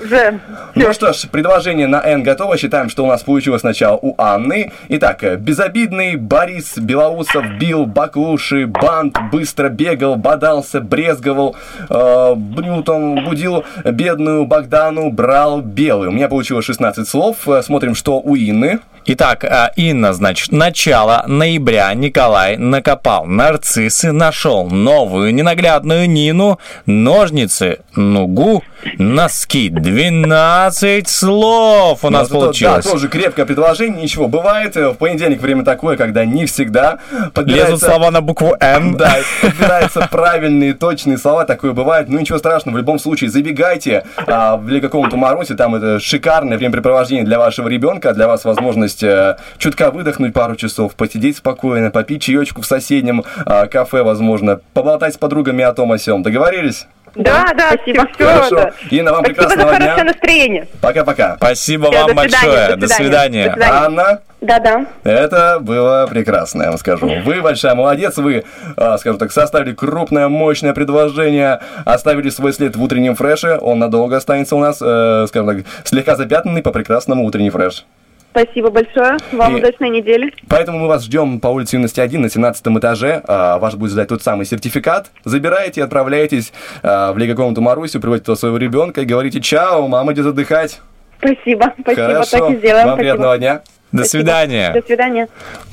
Ну что ж, предложение на N готово. Считаем, что у нас получилось сначала у Анны. Итак, э, безобидный Борис Белоусов бил баклуши, бант, быстро бегал, бодался, брезговал, э, будил бедную Богдану, брал белый. У меня получилось 16 слов. Э, Смотрим, что у Инны. Итак, а, Инна, значит, начало ноября Николай накопал нарциссы, нашел новую ненаглядную Нину, ножницы, нугу, носки. 12 слов у нас Ну, это то- получилось. Да, тоже крепкое предложение, ничего. Бывает, э, в понедельник время такое, когда не всегда подбирается... Лезут слова на букву Н. Да, подбираются правильные, точные слова, такое бывает. Ну, ничего страшного, в любом случае, забегайте а, в какому-то Марусе, там это шикарное времяпрепровождение для вашего ребенка, для вас возможность э, чутка выдохнуть пару часов, посидеть спокойно, попить чаечку в соседнем а, кафе, возможно, поболтать с подругами о том о сем. Договорились? Да, да, спасибо. Все, Хорошо. да. Инна, вам Спасибо за прекрасного хорошее дня. настроение. Пока-пока. Спасибо Всё, вам до свидания, большое. до До свидания. свидания. До свидания. Анна? Да-да. Это было прекрасно, я вам скажу. Вы большая молодец, вы, а, скажем так, составили крупное, мощное предложение, оставили свой след в утреннем фреше, он надолго останется у нас, э, скажем так, слегка запятнанный по прекрасному утренний фреш. Спасибо большое. Вам И- удачной недели. Поэтому мы вас ждем по улице Юности 1 на 17 этаже. А, Вас будет ждать тот самый сертификат. Забираете, отправляетесь а, в лего-комнату Марусю, приводите туда своего ребенка и говорите «Чао, мама идет отдыхать». Спасибо, спасибо, Хорошо. так и сделаем. Вам спасибо. приятного дня. До Спасибо. свидания. До свидания.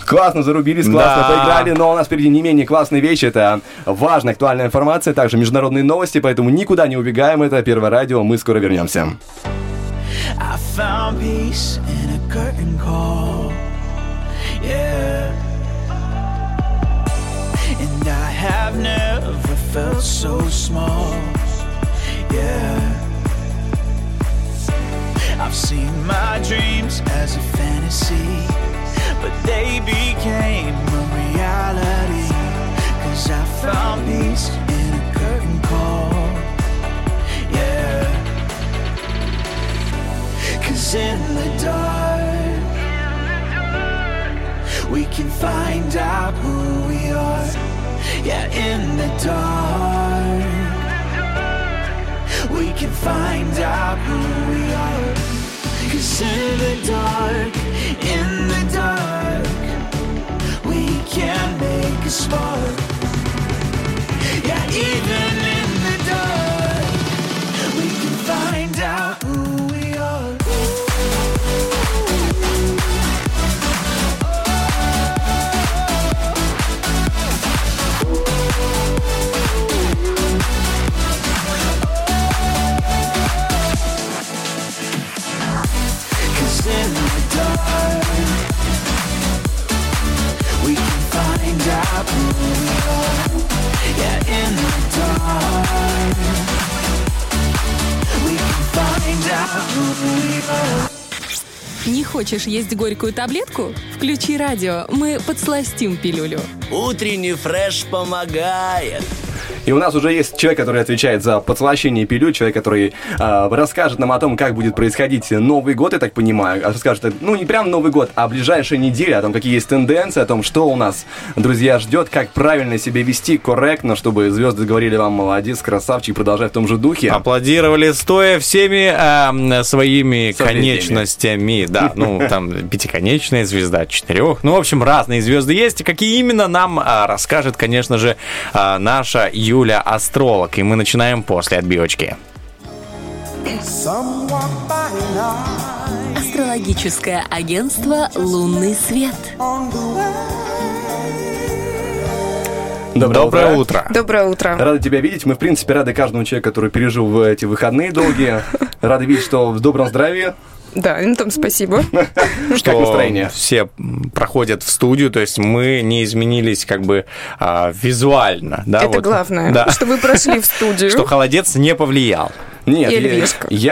Классно зарубились, классно Да. поиграли, но у нас впереди не менее классные вещи. Это важная, актуальная информация, также международные новости, поэтому никуда не убегаем. Это Первое радио, мы скоро вернемся. I found peace in a curtain call. Yeah. And I have never felt so small. Yeah. I've seen my dreams as a fantasy, but they became a reality. Cause I found peace in a curtain call. Cause in the dark, we can find out who we are. Yeah, in the dark, we can find out who we are. Cause in the dark, in the dark, we can make a spark. Yeah, even out. Yeah, in the dark, we can find out who we are. Не хочешь есть горькую таблетку? Включи радио, мы подсластим пилюлю. Утренний фреш помогает. И у нас уже есть человек, который отвечает за подслащение пилюль, человек, который э, расскажет нам о том, как будет происходить Новый год, я так понимаю. А Расскажет, ну, не прям Новый год, а ближайшие недели, о том, какие есть тенденции, о том, что у нас, друзья, ждет, как правильно себя вести корректно, чтобы звезды говорили вам, молодец, красавчик, продолжай в том же духе. Аплодировали стоя всеми а, своими Созвездиями. конечностями. Да, ну, там пятиконечная звезда, четырех. Ну, в общем, разные звезды есть. Какие именно нам а, расскажет, конечно же, а, наша Юля Астролог. И мы начинаем после отбивочки. Астрологическое агентство «Лунный свет». Доброе, утро. Доброе утро. Рады тебя видеть. Мы, в принципе, рады каждому человеку, который пережил в эти выходные долгие. Рады видеть, что в добром здравии. Да, ну там спасибо. Как настроение? все проходят в студию, то есть мы не изменились как бы а, визуально. Да, Это вот. главное, Да. что вы прошли в студию. Что холодец не повлиял. Нет, я,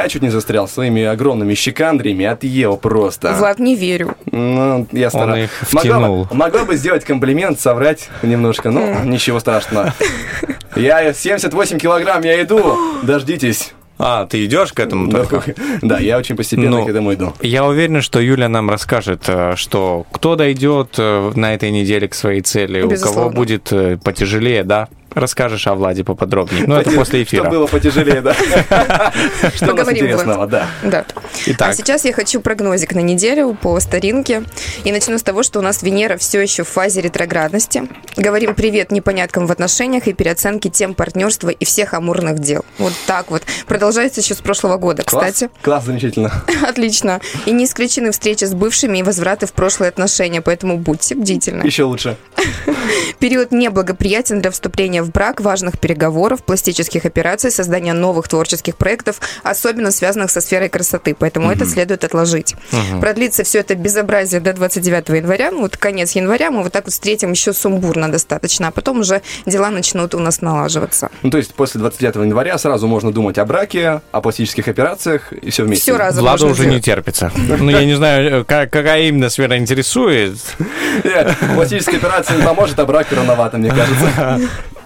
я чуть не застрял своими огромными щекандриями, отъел просто. Влад, не верю. Ну, я стараюсь. их Могла, втянул. бы- могла бы сделать комплимент, соврать немножко, но ничего страшного. Я 78 килограмм, я иду, дождитесь. А, ты идешь к этому Да, только? Да, я очень постепенно Ну, к этому иду. Я уверен, что Юля нам расскажет, э, что кто дойдет э, на этой неделе к своей цели, у кого будет э, потяжелее, да? Расскажешь о Владе поподробнее. Ну, это после эфира. было потяжелее, да. Что у нас Поговорим, интересного, да. Да. Итак. А сейчас я хочу прогнозик на неделю по старинке. И начну с того, что у нас Венера все еще в фазе ретроградности. Говорим привет непоняткам в отношениях и переоценке тем партнерства и всех амурных дел. Вот так вот. Продолжается еще с прошлого года, кстати. класс, замечательно. Отлично. И не исключены встречи с бывшими и возвраты в прошлые отношения, поэтому будьте бдительны. Еще лучше. Период неблагоприятен для вступления в брак, важных переговоров, пластических операций, создания новых творческих проектов, особенно связанных со сферой красоты. Поэтому это следует отложить. Продлится все это безобразие до 29 января. Ну, вот конец января мы вот так вот встретим еще сумбурно достаточно, а потом уже дела начнут у нас налаживаться. Ну, то есть после 29 января сразу можно думать о браке, о пластических операциях и все вместе. Все разом Влада можно уже не делать. терпится. Ну, я не знаю, э, ка- какая именно сфера интересует. Нет, Пластическая операция не поможет, а брак рановато, мне кажется.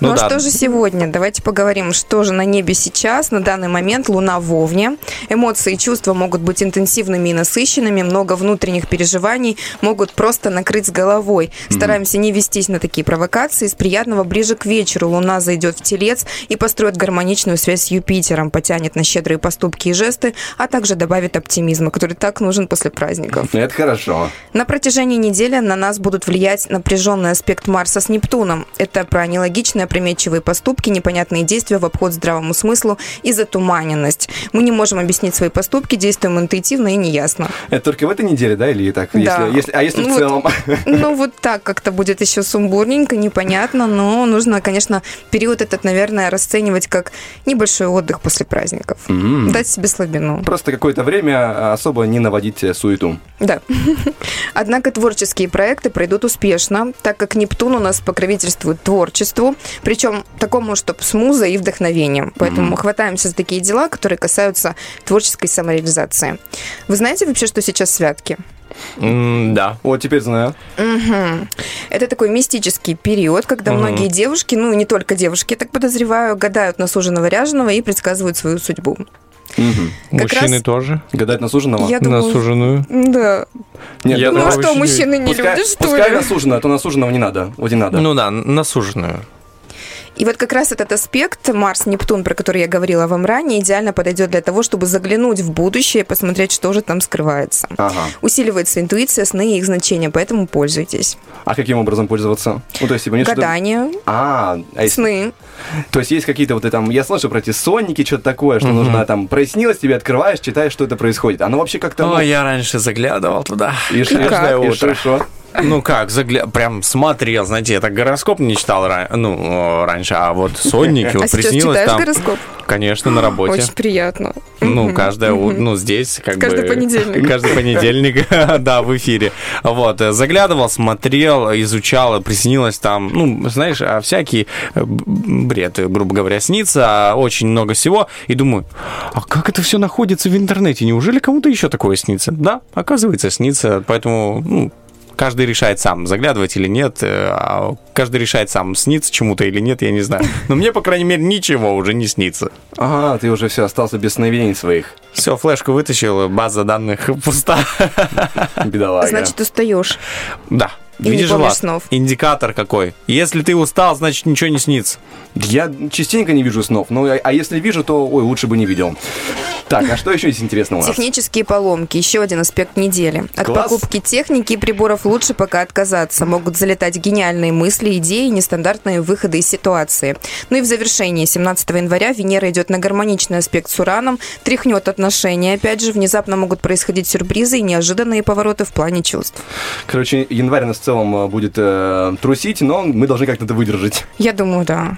Ну, Ну а да. что же сегодня? Давайте поговорим, что же на небе сейчас. На данный момент Луна в Овне. Эмоции и чувства могут быть интенсивными и насыщенными. Много внутренних переживаний могут просто накрыть с головой. Стараемся не вестись на такие провокации. С приятного ближе к вечеру Луна зайдет в Телец и построит гармоничную связь с Юпитером, потянет на щедрые поступки и жесты, а также добавит оптимизма, который так нужен после праздников. Это хорошо. На протяжении недели на нас будут влиять напряженный аспект Марса с Нептуном. Это про нелогичные опрометчивые поступки, непонятные действия в обход здравому смыслу и затуманенность. Мы не можем объяснить свои поступки, действуем интуитивно и неясно. Это только в этой неделе, да, или и так? Да. Если, если- а если Ну в целом? Ну, вот так как-то будет еще сумбурненько, непонятно, но нужно, конечно, период этот, наверное, расценивать как небольшой отдых после праздников. М. Дать себе слабину. Просто какое-то время особо не наводить э, суету. Да. Однако творческие проекты пройдут успешно, так как Нептун у нас покровительствует творчеству. Причем такому, чтобы с музой и вдохновением. Поэтому хватаемся за такие дела, которые касаются творческой самореализации. Вы знаете вообще, что сейчас святки? М, Да. Вот теперь знаю. Мгм. Это такой мистический период, когда Мгм. многие девушки, ну не только девушки, я так подозреваю, гадают на суженого ряженого и предсказывают свою судьбу. Как Мужчины раз- тоже? Гадать на суженого? Я думаю- На суженую? Да. Нет, Я ну думаю, что, что мужчины не пускай, любят, что пускай ли? на суженого, а то на суженого не надо. Вот не надо. Ну да, на суженую. И вот как раз этот аспект Марс-Нептун, про который я говорила вам ранее, идеально подойдет для того, чтобы заглянуть в будущее и посмотреть, что же там скрывается. Ага. Усиливается интуиция, сны и их значения, поэтому пользуйтесь. А каким образом пользоваться? Ну, то есть, типа, нет, что-то- Гадание, А, а если- сны. То есть есть какие-то вот там, я слышал про эти сонники, что-то такое, что Мгм. нужно там, прояснилось, тебе открываешь, читаешь, что это происходит. Оно вообще как-то... ну, О, я раньше заглядывал туда. И Каждое и утро. шо, шо? Ну как, загля... прям смотрел, знаете, я так гороскоп не читал ну, раньше, а вот сонники, А вот сейчас приснилось там. гороскоп? Конечно, на работе. Очень приятно. Ну, каждое, мгм. ну, здесь как Каждый бы... понедельник. Каждый понедельник, да, в эфире. Вот, э, заглядывал, смотрел, изучал, приснилось там, ну, знаешь, а всякий э, бред, э, грубо говоря, снится, а очень много всего. И думаю, а как это все находится в интернете? Неужели кому-то еще такое снится? Да, оказывается, снится, поэтому, ну, Каждый решает сам, заглядывать или нет. э, а Каждый решает сам, снится чему-то или нет, я не знаю. Но мне, по крайней мере, ничего уже не снится. Ага, ты уже все, остался без сновидений своих. Все, флешку вытащил, база данных пуста. Бедолага. Значит, устаешь. Да. И не Видишь, Влад, снов. индикатор какой. Если ты устал, значит ничего не снится. Я частенько не вижу снов, ну, а, а если вижу, то, ой, лучше бы не видел. Так, а что еще есть интересного у нас? Технические поломки. Еще один аспект недели. От Класс. покупки техники и приборов лучше пока отказаться. Могут залетать гениальные мысли, идеи, нестандартные выходы из ситуации. Ну и в завершении 17 января Венера идет на гармоничный аспект с Ураном, тряхнет отношения. Опять же, внезапно могут происходить сюрпризы и неожиданные повороты в плане чувств. Короче, январь нас в целом э, будет э, трусить, но мы должны как-то это выдержать. Я думаю, да.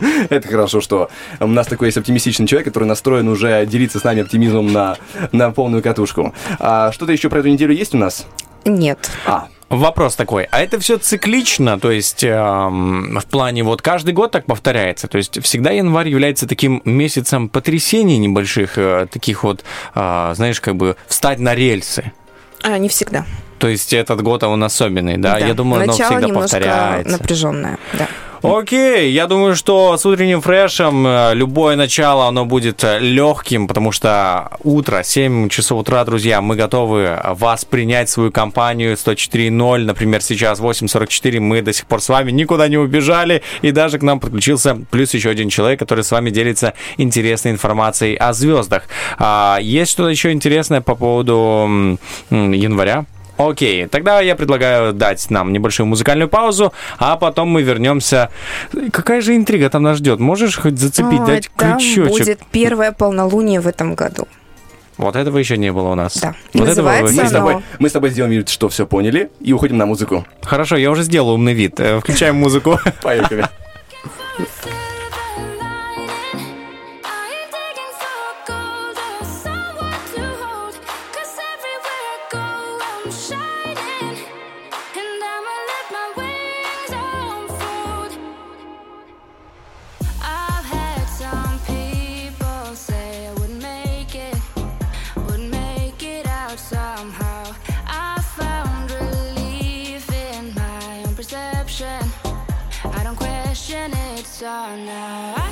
Это хорошо, что у нас такой есть оптимистичный человек, который настроен уже делиться с нами оптимизмом на, на полную катушку. А что-то еще про эту неделю есть у нас? Нет. А, Вопрос такой, а это все циклично, то есть эм, в плане вот каждый год так повторяется, то есть всегда январь является таким месяцем потрясений небольших, э, таких вот, э, знаешь, как бы встать на рельсы. А, не всегда. То есть этот год он особенный, да? Я думаю, оно Начало всегда немножко повторяется. напряженное. Да. Окей, я думаю, что с утренним фрешем э, любое начало, оно будет легким, потому что утро, 7 часов утра, друзья, мы готовы вас принять в свою компанию 104.0, например, сейчас 8.44, мы до сих пор с вами никуда не убежали, и даже к нам подключился плюс еще один человек, который с вами делится интересной информацией о звездах. А, есть что-то еще интересное по поводу января? Окей, тогда я предлагаю дать нам небольшую музыкальную паузу, а потом мы вернемся. Какая же интрига там нас ждет? Можешь хоть зацепить, Ой, дать там крючочек? будет первое полнолуние в этом году. Вот этого еще не было у нас. Да. Вот этого Называется вы- мы, с тобой, мы с тобой сделаем вид, что все поняли, и уходим на музыку. Хорошо, я уже сделал умный вид. Э, Включаем музыку. Поехали. star now. I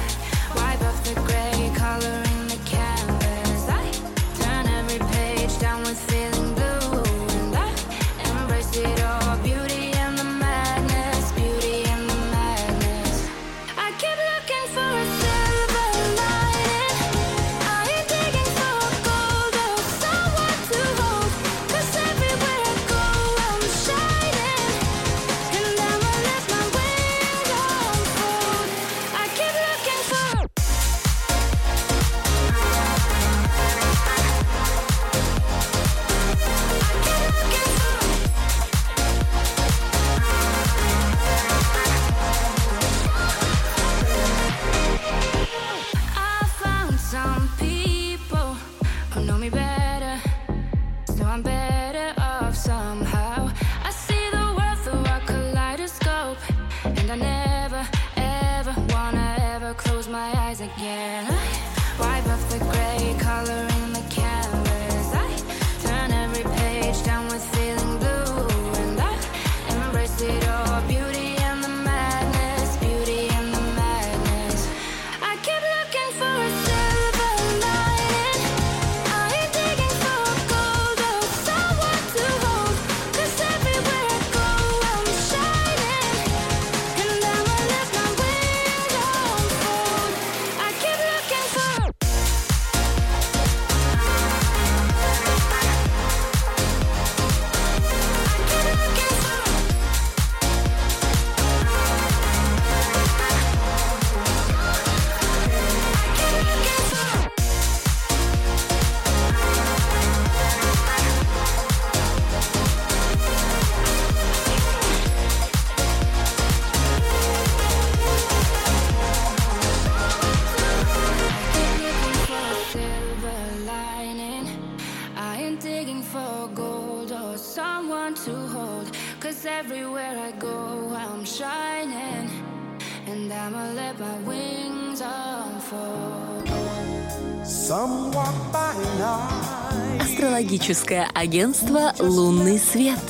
Астрологическое агентство «Лунный свет».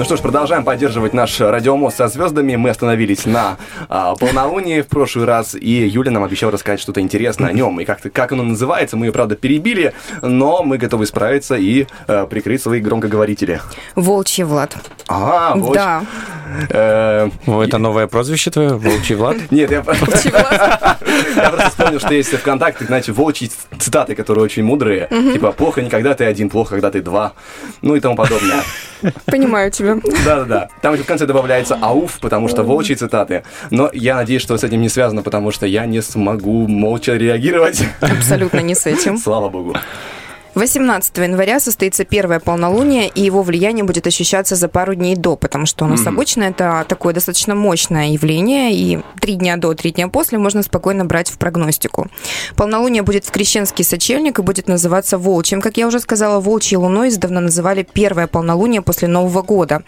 Ну что ж, продолжаем поддерживать наш радиомост со звездами. Мы остановились на а, полнолунии в прошлый раз, и Юля нам обещала рассказать что-то интересное о нем. И как, как оно называется, мы ее, правда, перебили, но мы готовы справиться и а, прикрыть свои громкоговорители. Волчий Влад. А, вот. Да. Э, О, это новое прозвище твое, Волчий Влад? Нет, я, я просто вспомнил, что есть ВКонтакте, знаете, волчьи цитаты, которые очень мудрые. Типа, плохо не когда ты один, плохо, когда ты два. Ну и тому подобное. Понимаю тебя. Да-да-да. Там еще в конце добавляется ауф, потому что волчьи цитаты. Но я надеюсь, что с этим не связано, потому что я не смогу молча реагировать. Абсолютно не с этим. Слава богу. 18 января состоится первое полнолуние, и его влияние будет ощущаться за пару дней до, потому что у нас обычно это такое достаточно мощное явление, и три дня до, три дня после можно спокойно брать в прогностику. Полнолуние будет в крещенский сочельник и будет называться волчьим. Как я уже сказала, волчьей луной издавна называли первое полнолуние после Нового года.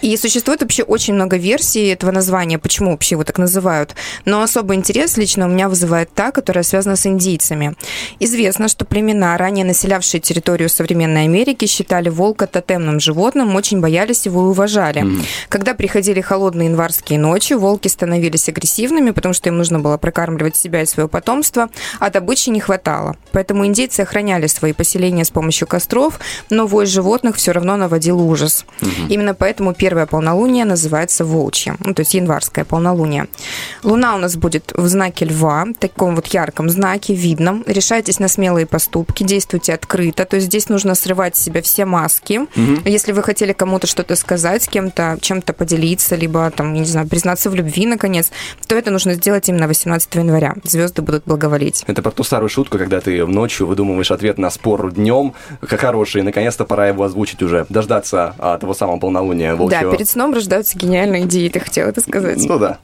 И существует вообще очень много версий этого названия, почему вообще его так называют. Но особый интерес лично у меня вызывает та, которая связана с индийцами. Известно, что племена, ранее населявшие территорию современной Америки, считали волка тотемным животным, очень боялись его и уважали. Когда приходили холодные январские ночи, волки становились агрессивными, потому что им нужно было прокармливать себя и свое потомство, а добычи не хватало. Поэтому индейцы охраняли свои поселения с помощью костров, но вой животных все равно наводил ужас. Именно поэтому первое полнолуние называется волчьим, ну, то есть январское полнолуние. Луна у нас будет в знаке льва, таком вот ярком знаке, видном. Решайтесь на смелые поступки, действуйте открыто. То есть здесь нужно срывать с себя все маски. Если вы хотели кому-то что-то сказать, с кем-то чем-то поделиться, либо там, не знаю, признаться в любви, наконец, то это нужно сделать именно 18 января. Звезды будут благоволить. Это про ту старую шутку, когда ты ночью выдумываешь ответ на спор днем, как хороший, и наконец-то пора его озвучить уже, дождаться а, того самого полнолуния волчьего. Да, перед сном рождаются гениальные идеи, ты хотела это сказать. Ну да.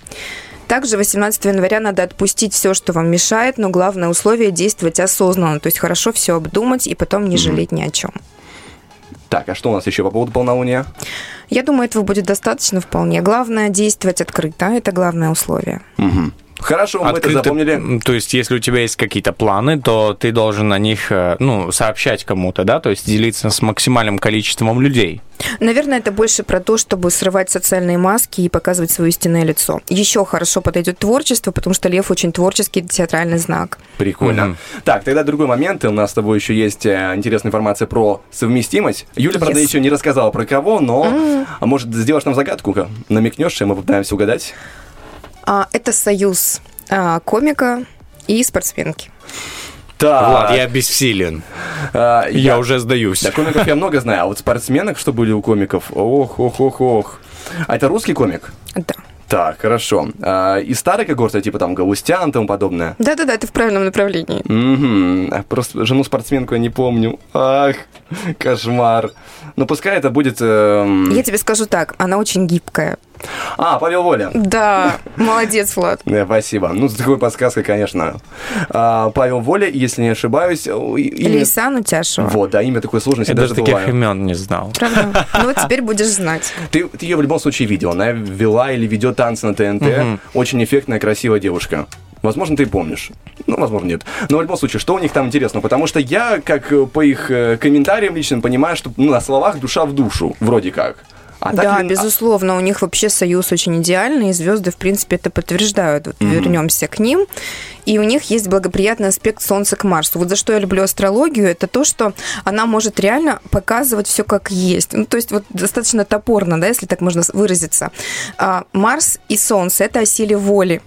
Также 18 января надо отпустить все, что вам мешает, но главное условие действовать осознанно, то есть хорошо все обдумать и потом не жалеть ни о чем. Так, а что у нас еще по поводу полнолуния? Я думаю, этого будет достаточно вполне. Главное действовать открыто, это главное условие. Мгм. Хорошо, мы это Открыто- запомнили. м, То есть, если у тебя есть какие-то планы, то ты должен о них, э, ну, сообщать кому-то, да, то есть делиться с максимальным количеством людей. Наверное, это больше про то, чтобы срывать социальные маски и показывать свое истинное лицо. Еще хорошо подойдет творчество, потому что лев очень творческий театральный знак. Прикольно. Мгм. Так, тогда другой момент. У нас с тобой еще есть э, интересная информация про совместимость. Юля, правда, Yes. еще не рассказала про кого, но а может сделаешь нам загадку? Намекнешь, и мы попытаемся угадать? А, это союз а, комика и спортсменки. Так, Влад, я бессилен. а, Я уже сдаюсь. Да, комиков я много знаю, а вот спортсменок, что были у комиков, ох, ох, ох, ох. А это русский комик? Да. Так, хорошо. А, и старый когорта, типа там Галустян и тому подобное? Да-да-да, ты в правильном направлении. Угу. Просто жену спортсменку я не помню. Ах, кошмар. Ну, пускай это будет... эм, Я тебе скажу так, она очень гибкая. А, Павел Воля. Да, молодец, Влад. Э, Спасибо. Ну, с такой подсказкой, конечно. А, Павел Воля, если не ошибаюсь, и- имя... Лейсан Утяшева. Вот, да, имя такое сложное, Я даже таких имен не знал. Правда? Ну вот теперь будешь знать. Ты, ты ее в любом случае видел. Она вела или ведет танцы на ТНТ. Очень эффектная, красивая девушка. Возможно, ты помнишь. Ну, возможно, нет. Но в любом случае, что у них там интересно? Потому что я, как э, по их э, комментариям личным, понимаю, что ну, на словах душа в душу, вроде как. А да, ли- безусловно, у них вообще союз очень идеальный, и звезды, в принципе, это подтверждают. Вот вернемся к ним. И у них есть благоприятный аспект Солнца к Марсу. Вот за что я люблю астрологию, это то, что она может реально показывать все как есть. Ну, то есть вот достаточно топорно, да, если так можно выразиться. А, Марс и Солнце – это о силе воли.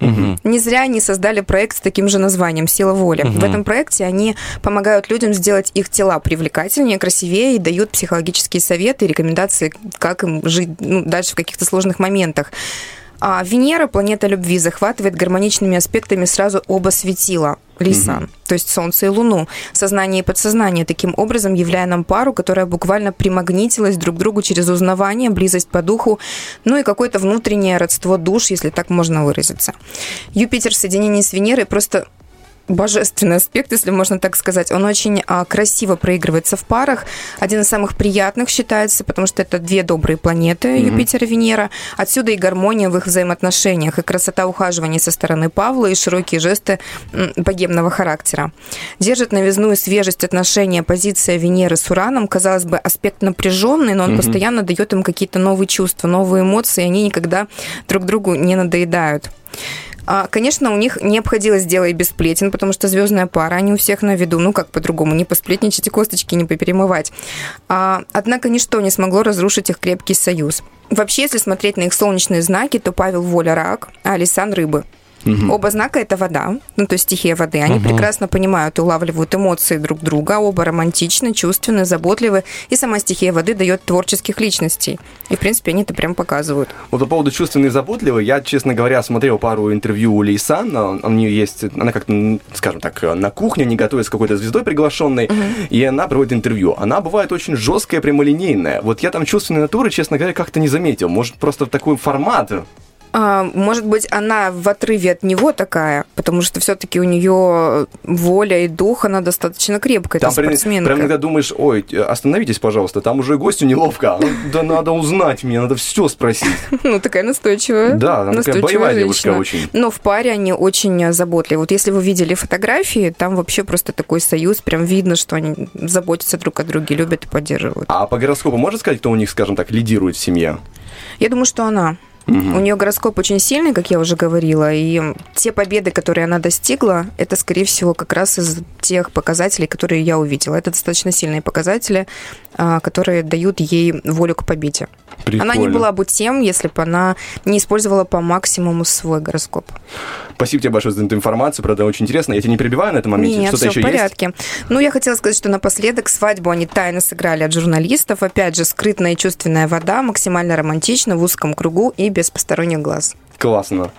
Не зря они создали проект с таким же названием «Сила воли». В этом проекте они помогают людям сделать их тела привлекательнее, красивее и дают психологические советы и рекомендации, как им жить ну, дальше в каких-то сложных моментах. А Венера, планета любви, захватывает гармоничными аспектами сразу оба светила. Лисан, то есть Солнце и Луну, сознание и подсознание, таким образом являя нам пару, которая буквально примагнитилась друг к другу через узнавание, близость по духу, ну и какое-то внутреннее родство душ, если так можно выразиться. Юпитер в соединении с Венерой просто божественный аспект, если можно так сказать. Он очень а, красиво проигрывается в парах. Один из самых приятных считается, потому что это две добрые планеты, Мгм. Юпитер и Венера. Отсюда и гармония в их взаимоотношениях, и красота ухаживания со стороны Павла, и широкие жесты богемного характера. Держит новизну и свежесть отношения позиция Венеры с Ураном. Казалось бы, аспект напряженный, но он Мгм. постоянно дает им какие-то новые чувства, новые эмоции, и они никогда друг другу не надоедают. А, Конечно, у них не обходилось дело и без сплетен, потому что звездная пара, они у всех на виду. Ну, как по-другому, не посплетничать и косточки не поперемывать. А, Однако ничто не смогло разрушить их крепкий союз. Вообще, если смотреть на их солнечные знаки, то Павел Воля рак, а Алисан рыбы. Оба знака это вода, ну то есть стихия воды. Они Мгм. прекрасно понимают и улавливают эмоции друг друга, оба романтичны, чувственны, заботливы, и сама стихия воды дает творческих личностей. И в принципе они это прям показывают. Вот по поводу чувственной и заботливой, я, честно говоря, смотрел пару интервью у Лейсан, а, у нее есть, она как-то, м, скажем так, на кухне, не готовит с какой-то звездой приглашенной, и она проводит интервью. Она бывает очень жесткая, прямолинейная. Вот я там чувственной натуры, честно говоря, как-то не заметил. Может, просто такой формат. А, может быть, она в отрыве от него такая, потому что все-таки у нее воля и дух, она достаточно крепкая, Там прям, спортсменка. прям иногда думаешь, ой, остановитесь, пожалуйста, там уже гостю неловко. Ну, Да надо узнать, мне надо все спросить. Ну, такая настойчивая. Да, она такая боевая девушка очень. Но в паре они очень заботливы. Вот если вы видели фотографии, там вообще просто такой союз, прям видно, что они заботятся друг о друге, любят и поддерживают. А по гороскопу можно сказать, кто у них, скажем так, лидирует в семье? Я думаю, что она. Мгм. У нее гороскоп очень сильный, как я уже говорила, и те победы, которые она достигла, это, скорее всего, как раз из тех показателей, которые я увидела. Это достаточно сильные показатели, которые дают ей волю к победе. Она не Прикольно. была бы тем, если бы она не использовала по максимуму свой гороскоп. Спасибо тебе большое за эту информацию, правда, очень интересно. Я тебя не перебиваю на этом моменте? Нет, Что-то все еще в порядке. Ну, я хотела сказать, что напоследок свадьбу они тайно сыграли от журналистов. Опять же, скрытная и чувственная вода, максимально романтично, в узком кругу и без посторонних глаз. есть? Классно.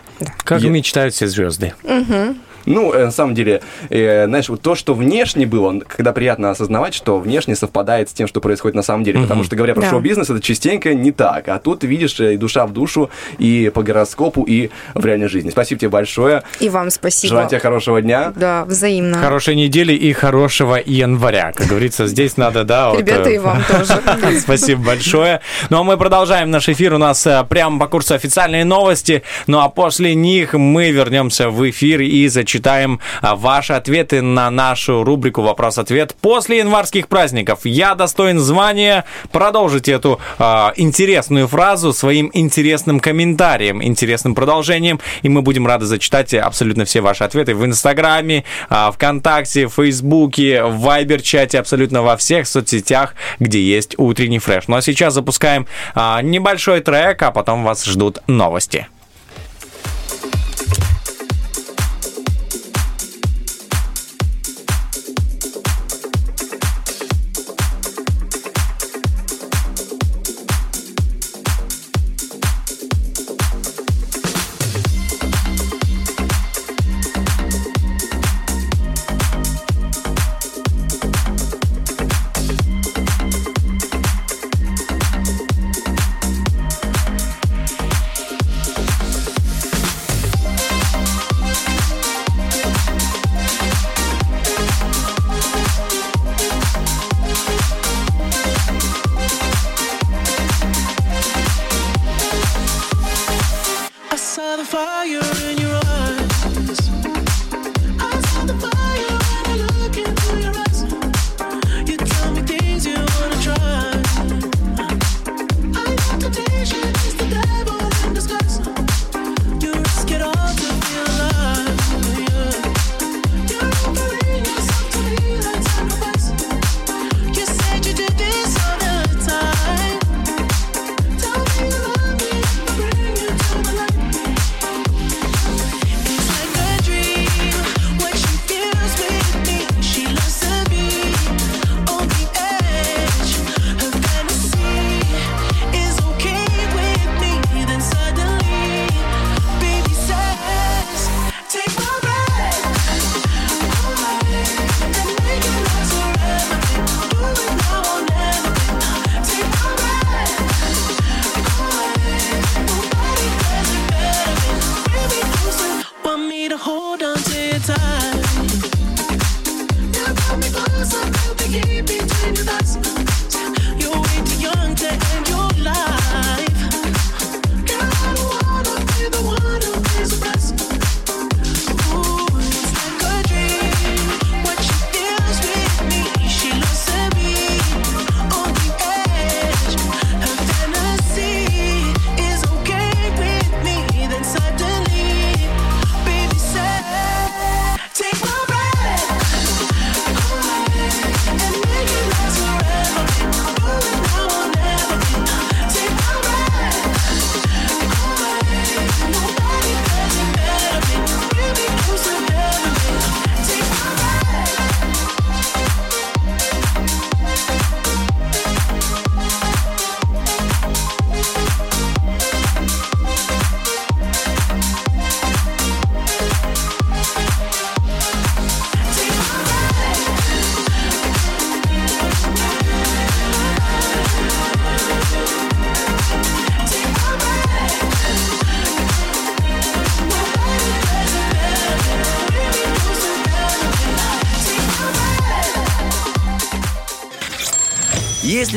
Как Я- мечтают все звезды. Мгм. Ну, э, на самом деле, э, знаешь, вот то, что внешне было, когда приятно осознавать, что внешне совпадает с тем, что происходит на самом деле. Потому что, говоря про Да. шоу-бизнес, это частенько не так. А тут видишь э, и душа в душу, и по гороскопу, и в реальной жизни. Спасибо тебе большое. И вам спасибо. Желаю тебе хорошего дня. Да, взаимно. Хорошей недели и хорошего января. Как говорится, здесь надо, да, Ребята, и вам тоже. Спасибо большое. Ну а мы продолжаем наш эфир. У нас прямо по курсу официальные новости. Ну а после них мы вернемся в эфир и зачитаем а, ваши ответы на нашу рубрику «Вопрос-ответ» после январских праздников. Я достоин звания. Продолжите эту а, интересную фразу своим интересным комментарием, интересным продолжением. И мы будем рады зачитать абсолютно все ваши ответы в Инстаграме, а, ВКонтакте, в Фейсбуке, в Вайбер-чате, абсолютно во всех соцсетях, где есть утренний фреш. Ну а сейчас запускаем а, небольшой трек, а потом вас ждут новости.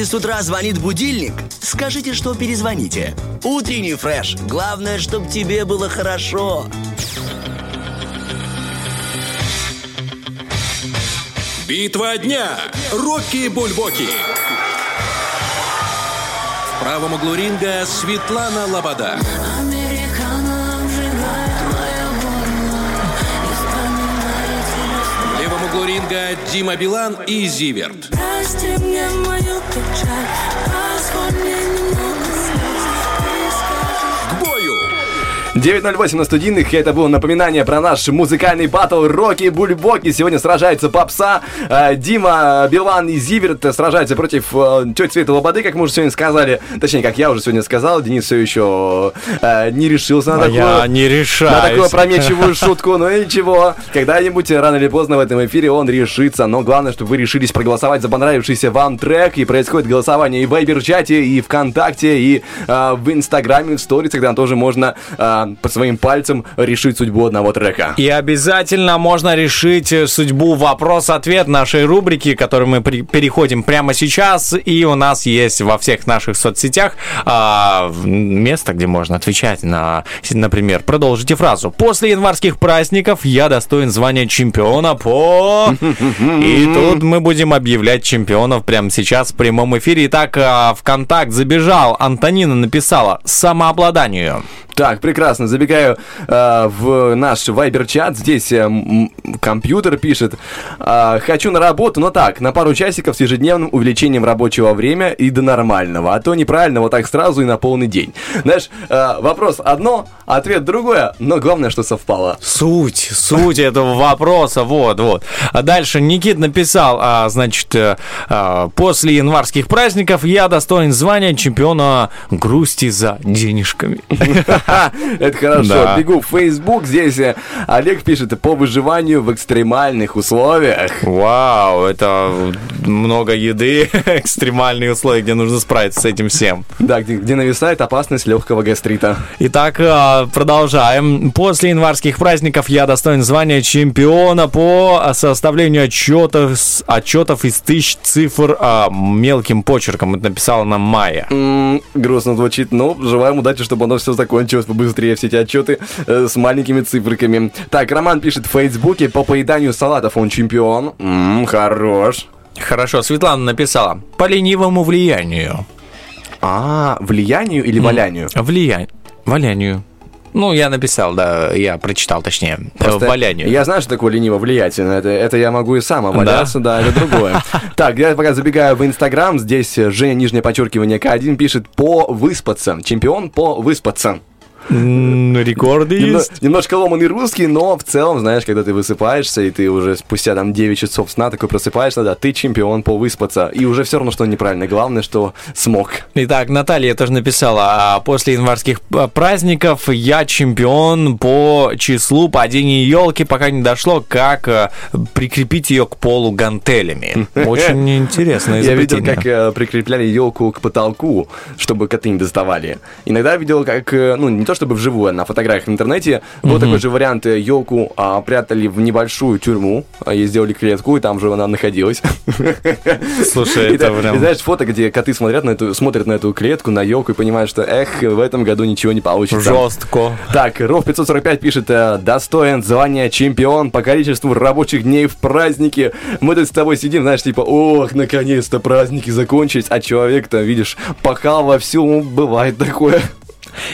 Если с утра звонит будильник, скажите, что перезвоните. Утренний фреш. Главное, чтобы тебе было хорошо. Битва дня. Рокки Бульбоки. В правом углу ринга Светлана Лобода. В левом углу ринга Дима Билан и Зиверт. Прости мне мою печаль, позволь мне. немного 9.08 на студийных, и это было напоминание про наш музыкальный батл Рокки Бульбоки. Сегодня сражается Попса, э, Дима, Билан и Зиверт сражаются против э, тети Светы Лободы, как мы уже сегодня сказали. Точнее, как я уже сегодня сказал, Денис все еще э, не решился на А такую... я не решаюсь. На такую опрометчивую шутку, но ничего. Когда-нибудь, рано или поздно в этом эфире он решится. Но главное, чтобы вы решились проголосовать за понравившийся вам трек. И происходит голосование и в Вайбер-чате, и ВКонтакте, и в Инстаграме, в сторис, когда тоже можно по своим пальцам решить судьбу одного трека. И обязательно можно решить э, судьбу вопрос-ответ нашей рубрики, к которой мы при- переходим прямо сейчас. И у нас есть во всех наших соцсетях а, место, где можно отвечать на, например, продолжите фразу. После январских праздников я достоин звания чемпиона по... И тут мы будем объявлять чемпионов прямо сейчас в прямом эфире. Итак, а, ВКонтакт забежал. Антонина написала самообладанию. Так, прекрасно. Забегаю э, в наш вайбер-чат. Здесь э, компьютер пишет. э, Хочу на работу, но так, на пару часиков с ежедневным увеличением рабочего времени и до нормального. А то неправильно вот так сразу и на полный день. Знаешь, э, вопрос одно, ответ другое, но главное, что совпало. Суть, суть этого вопроса, вот, вот. А дальше Никит написал, а, значит, э, а, после январских праздников я достоин звания чемпиона грусти за денежками. Это хорошо. Бегу в Facebook. Здесь э, Олег пишет по выживанию в экстремальных условиях. Вау, это много еды, экстремальные условия, где нужно справиться с этим всем. Да, где, где нависает опасность легкого гастрита. Итак, а, продолжаем. После январских праздников я достоин звания чемпиона по составлению отчетов, отчетов из тысяч цифр а, мелким почерком. Это написала нам Майя. М, грустно звучит, но желаем удачи, чтобы оно все закончилось побыстрее, все эти отчеты э, с маленькими цифриками. Так, Роман пишет в Фейсбуке, по поеданию салатов он чемпион. М, хорош. Хорошо, Светлана написала. По ленивому влиянию. А, влиянию или валянию? Влиянию. Валянию. Ну, я написал, да, я прочитал, точнее, э, Просто валянию. Я знаю, что такое лениво влиятельно. Это, это я могу и сам валяться, да? это другое. Так, я пока забегаю в Инстаграм. Здесь Женя, нижнее подчеркивание К1, пишет по выспаться. Чемпион по выспаться. Рекорды есть. немножко ломанный русский, но в целом, знаешь, когда ты высыпаешься, и ты уже спустя там 9 часов сна такой просыпаешься, да, ты чемпион по выспаться. И уже все равно, что неправильно. Главное, что смог. Итак, Наталья тоже написала, а после январских а, праздников я чемпион по числу падений елки, пока не дошло, как а, прикрепить ее к полу гантелями. Очень интересное Я видел, как э, прикрепляли елку к потолку, чтобы коты не доставали. Иногда видел, как, э, ну, не то чтобы вживую, а на фотографиях в интернете, был Мгм. такой же вариант, елку прятали в небольшую тюрьму, а, и сделали клетку, и там же она находилась. Слушай, это и прям... знаешь, фото, где коты смотрят на эту, смотрят на эту клетку, на елку и понимают, что, эх, в этом году ничего не получится. Жестко. Так, Ров 545 пишет, э, достоин звания чемпион по количеству рабочих дней в празднике. Мы тут с тобой сидим, знаешь, типа, ох, наконец-то праздники закончились, а человек-то, видишь, пахал во всем, бывает такое.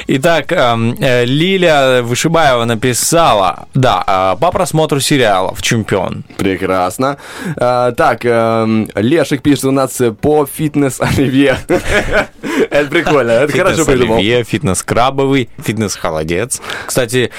Итак, эм, э, Лиля Вышибаева написала, да, э, по просмотру сериалов «Чемпион». Прекрасно. А, так, эм, Лешик пишет у нас э, по фитнес-оливье. Это прикольно, это хорошо придумал. Фитнес-оливье, фитнес-крабовый, фитнес-холодец. Кстати,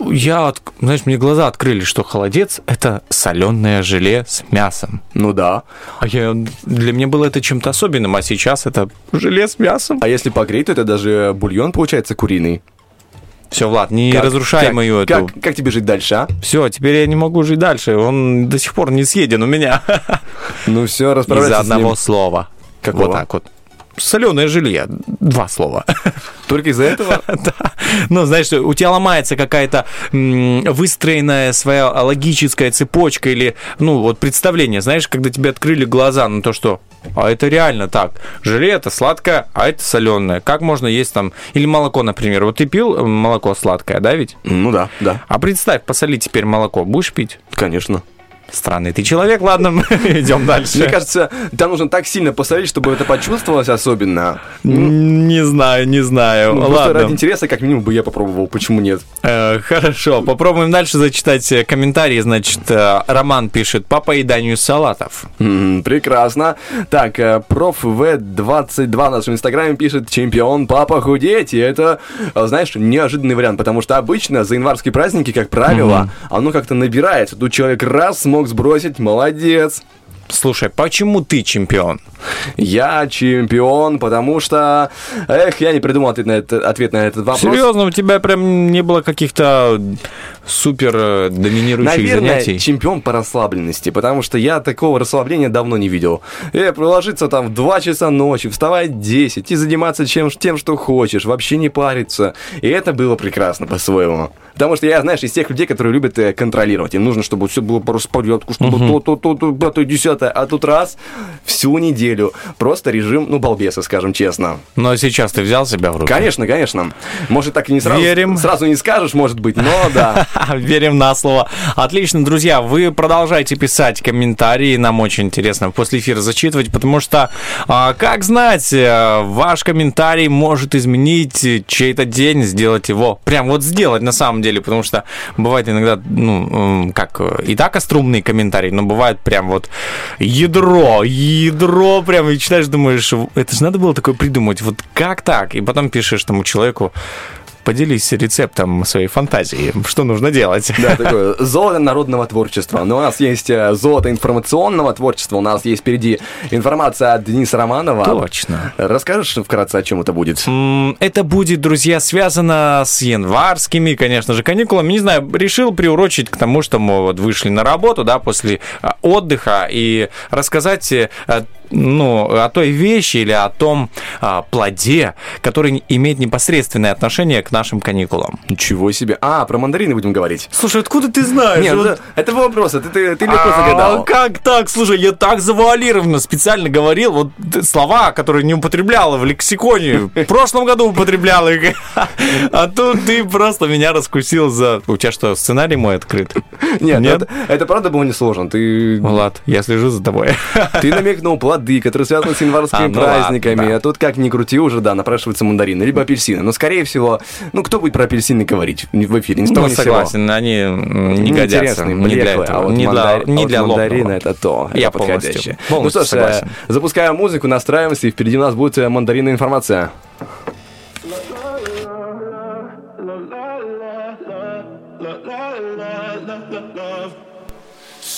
я, знаешь, мне глаза открыли, что холодец – это соленое желе с мясом. Ну да. А я, для меня было это чем-то особенным, а сейчас это желе с мясом. А если погреть, то это даже бульон получается куриный. Все, Влад, не Как- разрушай как- мою эту... Как, как тебе жить дальше, а? Все, теперь я не могу жить дальше. Он до сих пор не съеден у меня. Ну все, расправляйся Из-за одного слова. Какого? Вот так вот. Соленое жилье. Два слова. Только из-за этого? Да. Ну, знаешь, у тебя ломается какая-то выстроенная своя логическая цепочка или, ну, вот представление, знаешь, когда тебе открыли глаза на то, что а это реально так. Желе это сладкое, а это соленое. Как можно есть там... Или молоко, например. Вот ты пил э, молоко сладкое, да ведь? Ну да, да. А представь, посоли теперь молоко. Будешь пить? Конечно. Странный ты человек, ладно, идем дальше. Мне кажется, там нужно так сильно посолить, чтобы это почувствовалось особенно. Не знаю, не знаю. Ну, Ладно. ради интереса, как минимум, бы я попробовал. Почему нет? Э, Хорошо, попробуем дальше зачитать э, комментарии. Значит, э, Роман пишет по поеданию салатов. М, Прекрасно. Так, э, проф В22 в нашем инстаграме пишет «Чемпион, папа, худеть». И это, знаешь, неожиданный вариант, потому что обычно за январские праздники, как правило, оно как-то набирается. Тут человек раз смог сбросить, молодец. Слушай, почему ты чемпион? Я чемпион, потому что... Эх, я не придумал ответ на, это, ответ на этот вопрос. Серьезно, у тебя прям не было каких-то супер э, доминирующих Наверное, занятий? чемпион по расслабленности, потому что я такого расслабления давно не видел. Э, ложиться там в 2 часа ночи, вставать в 10 и заниматься чем, тем, что хочешь, вообще не париться. И это было прекрасно по-своему. Потому что я, знаешь, из тех людей, которые любят э, контролировать. Им нужно, чтобы все было по распорядку, чтобы то, то, то, то, пятое, десятое. А тут раз, всю неделю. Просто режим, ну, балбеса, скажем честно. Но сейчас ты взял себя в руки? Конечно, конечно. Может, так и не сразу, Верим. сразу не скажешь, может быть, но да. Верим на слово. Отлично, друзья, вы продолжайте писать комментарии, нам очень интересно после эфира зачитывать, потому что, а, как знать, э, ваш комментарий может изменить чей-то день, сделать его, прям вот сделать на самом деле, потому что бывает иногда, ну, как, и так острумные комментарии, но бывает прям вот ядро, ядро прям, и читаешь, думаешь, это же надо было такое придумать, вот как так? И потом пишешь тому человеку, Поделись рецептом своей фантазии. Что нужно делать? Да, такое золото народного творчества. Но у нас есть э, золото информационного творчества. У нас есть впереди информация от Дениса Романова. Точно. Расскажешь вкратце, о чем это будет? Это будет, друзья, связано с январскими, конечно же, каникулами. Не знаю, решил приурочить к тому, что мы вот вышли на работу, да, после а, отдыха и рассказать э, ну, о той вещи или о том а, плоде, который имеет непосредственное отношение к нашим каникулам. Ничего себе. А, про мандарины будем говорить. Слушай, откуда ты знаешь? Нет, Вот- это, это вопрос, ты, ты, ты легко А, загадал. как так? Слушай, я так завуалированно специально говорил. Вот слова, которые не употребляла в лексиконе. В прошлом году употреблял их. А тут ты просто меня раскусил за... У тебя что, сценарий мой открыт? Нет, Нет? Это, это правда было несложно. Ты, Влад, я слежу за тобой. ты намекнул плоды, которые связаны с январскими А, ну ладно, праздниками. да. А тут как ни крути уже, да, напрашиваются мандарины, либо апельсины. Но, скорее всего, ну, кто будет про апельсины говорить в эфире? Ни с того, Ну, сего. согласен, они м, не годятся. Не для этого. а вот Не для мандар- не а вот для мандарины лобного. это то, Я это подходящее. полностью- Ну полностью что ж, согласен. э, запускаем музыку, настраиваемся, и впереди у нас будет э, мандаринная информация.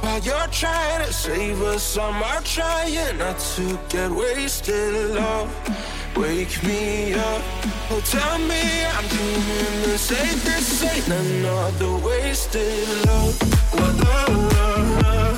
While you're trying to save us, I'm trying not to get wasted love. Wake me up, oh tell me I'm doing the. This ain't another wasted love. La, la, la,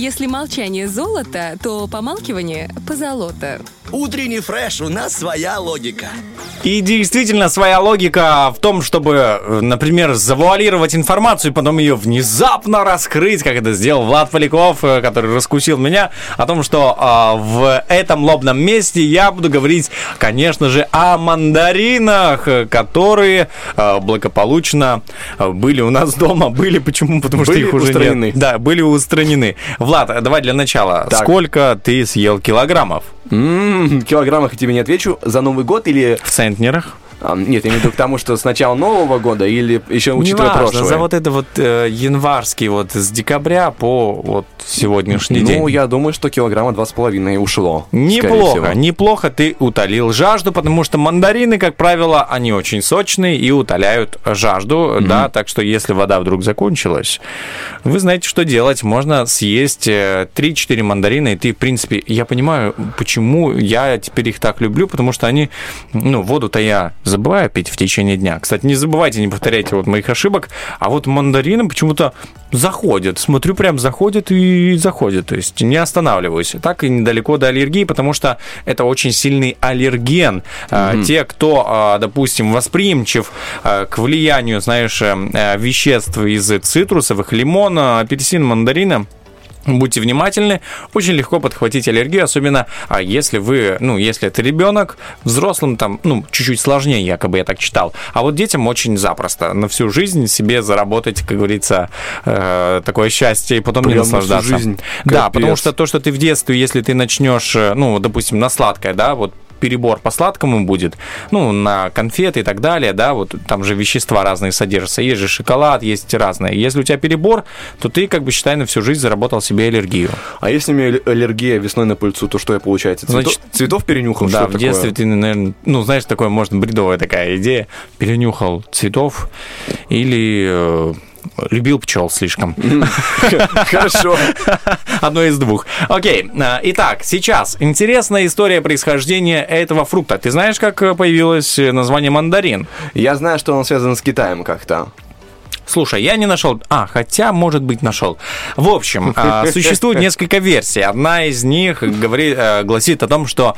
Если молчание золото, то помалкивание позолото. Утренний фреш, у нас своя логика. И действительно, своя логика в том, чтобы, э, например, завуалировать информацию и потом ее внезапно раскрыть, как это сделал Влад Поляков, э, который раскусил меня, о том, что а, в этом лобном месте я буду говорить, конечно же, о мандаринах, э, которые э, благополучно э, были у нас дома. Были почему? Потому что Были их уже устранены. нет. Да, были устранены. Влад, давай для начала. Так. Сколько ты съел килограммов? М, В килограммах я тебе не отвечу. За Новый год или... В центнерах? А, Нет, я имею в виду к тому, что с начала Нового года или еще учитывая Неважно, прошлое. за вот это вот э, январский вот с декабря по вот сегодняшний день. Ну, я думаю, что килограмма два с половиной ушло. Неплохо, всего. неплохо ты утолил жажду, потому что мандарины, как правило, они очень сочные и утоляют жажду, да, так что если вода вдруг закончилась, вы знаете, что делать, можно съесть э, 3-4 мандарина, и ты, в принципе, я понимаю, почему я теперь их так люблю, потому что они, ну, воду-то я забываю пить в течение дня. Кстати, не забывайте, не повторяйте вот моих ошибок, а вот мандарины почему-то заходят, смотрю, прям заходят и заходят, то есть не останавливаюсь. Так и недалеко до аллергии, потому что это очень сильный аллерген. А, Те, кто, а, допустим, восприимчив а, к влиянию, знаешь, э, э, веществ из цитрусовых, лимона, апельсин, мандарина, Будьте внимательны, очень легко подхватить аллергию, особенно а, если вы, ну, если это ребенок, взрослым там, ну, чуть-чуть сложнее, якобы я так читал. А вот детям очень запросто на всю жизнь себе заработать, как говорится, э, такое счастье и потом не Прям на всю наслаждаться. жизнь. Да, потому что то, что ты в детстве, если ты начнешь, э, ну, допустим, на сладкое, да, вот перебор по сладкому будет, ну, на конфеты и так далее, да, вот там же вещества разные содержатся, есть же шоколад, есть разные. Если у тебя перебор, то ты, как бы, считай, на всю жизнь заработал себе аллергию. А если у меня аллер- аллергия весной на пыльцу, то что я, получается? Цветов, Значит, цветов перенюхал? да, в такое? детстве ты, наверное, ну, знаешь, такое, может, бредовая такая идея, перенюхал цветов или э, любил пчел слишком. Хорошо. Одно из двух. Окей, а, итак, сейчас интересная история происхождения этого фрукта. Ты знаешь, как э, появилось э, название мандарин? Я знаю, что он связан с Китаем как-то. Слушай, я не нашел. А, хотя, может быть, нашел. В общем, а, существует несколько версий. Одна из них говорит, э, гласит о том, что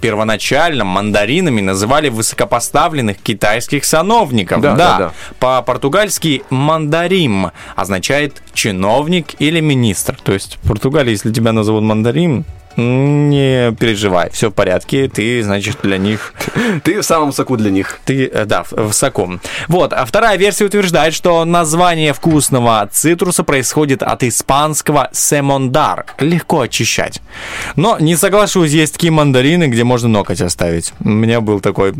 первоначально мандаринами называли высокопоставленных китайских сановников. Да, да, да. По-португальски мандарим означает чиновник или министр. То есть в Португалии, если тебя назовут мандарин, не переживай, все в порядке, ты, значит, для них Ты в самом соку для них. ты, э, да, в, соку. Вот, а вторая версия утверждает, что название вкусного цитруса происходит от испанского семондар, легко очищать. Но не соглашусь, есть такие мандарины, где можно ноготь оставить. У меня был такой...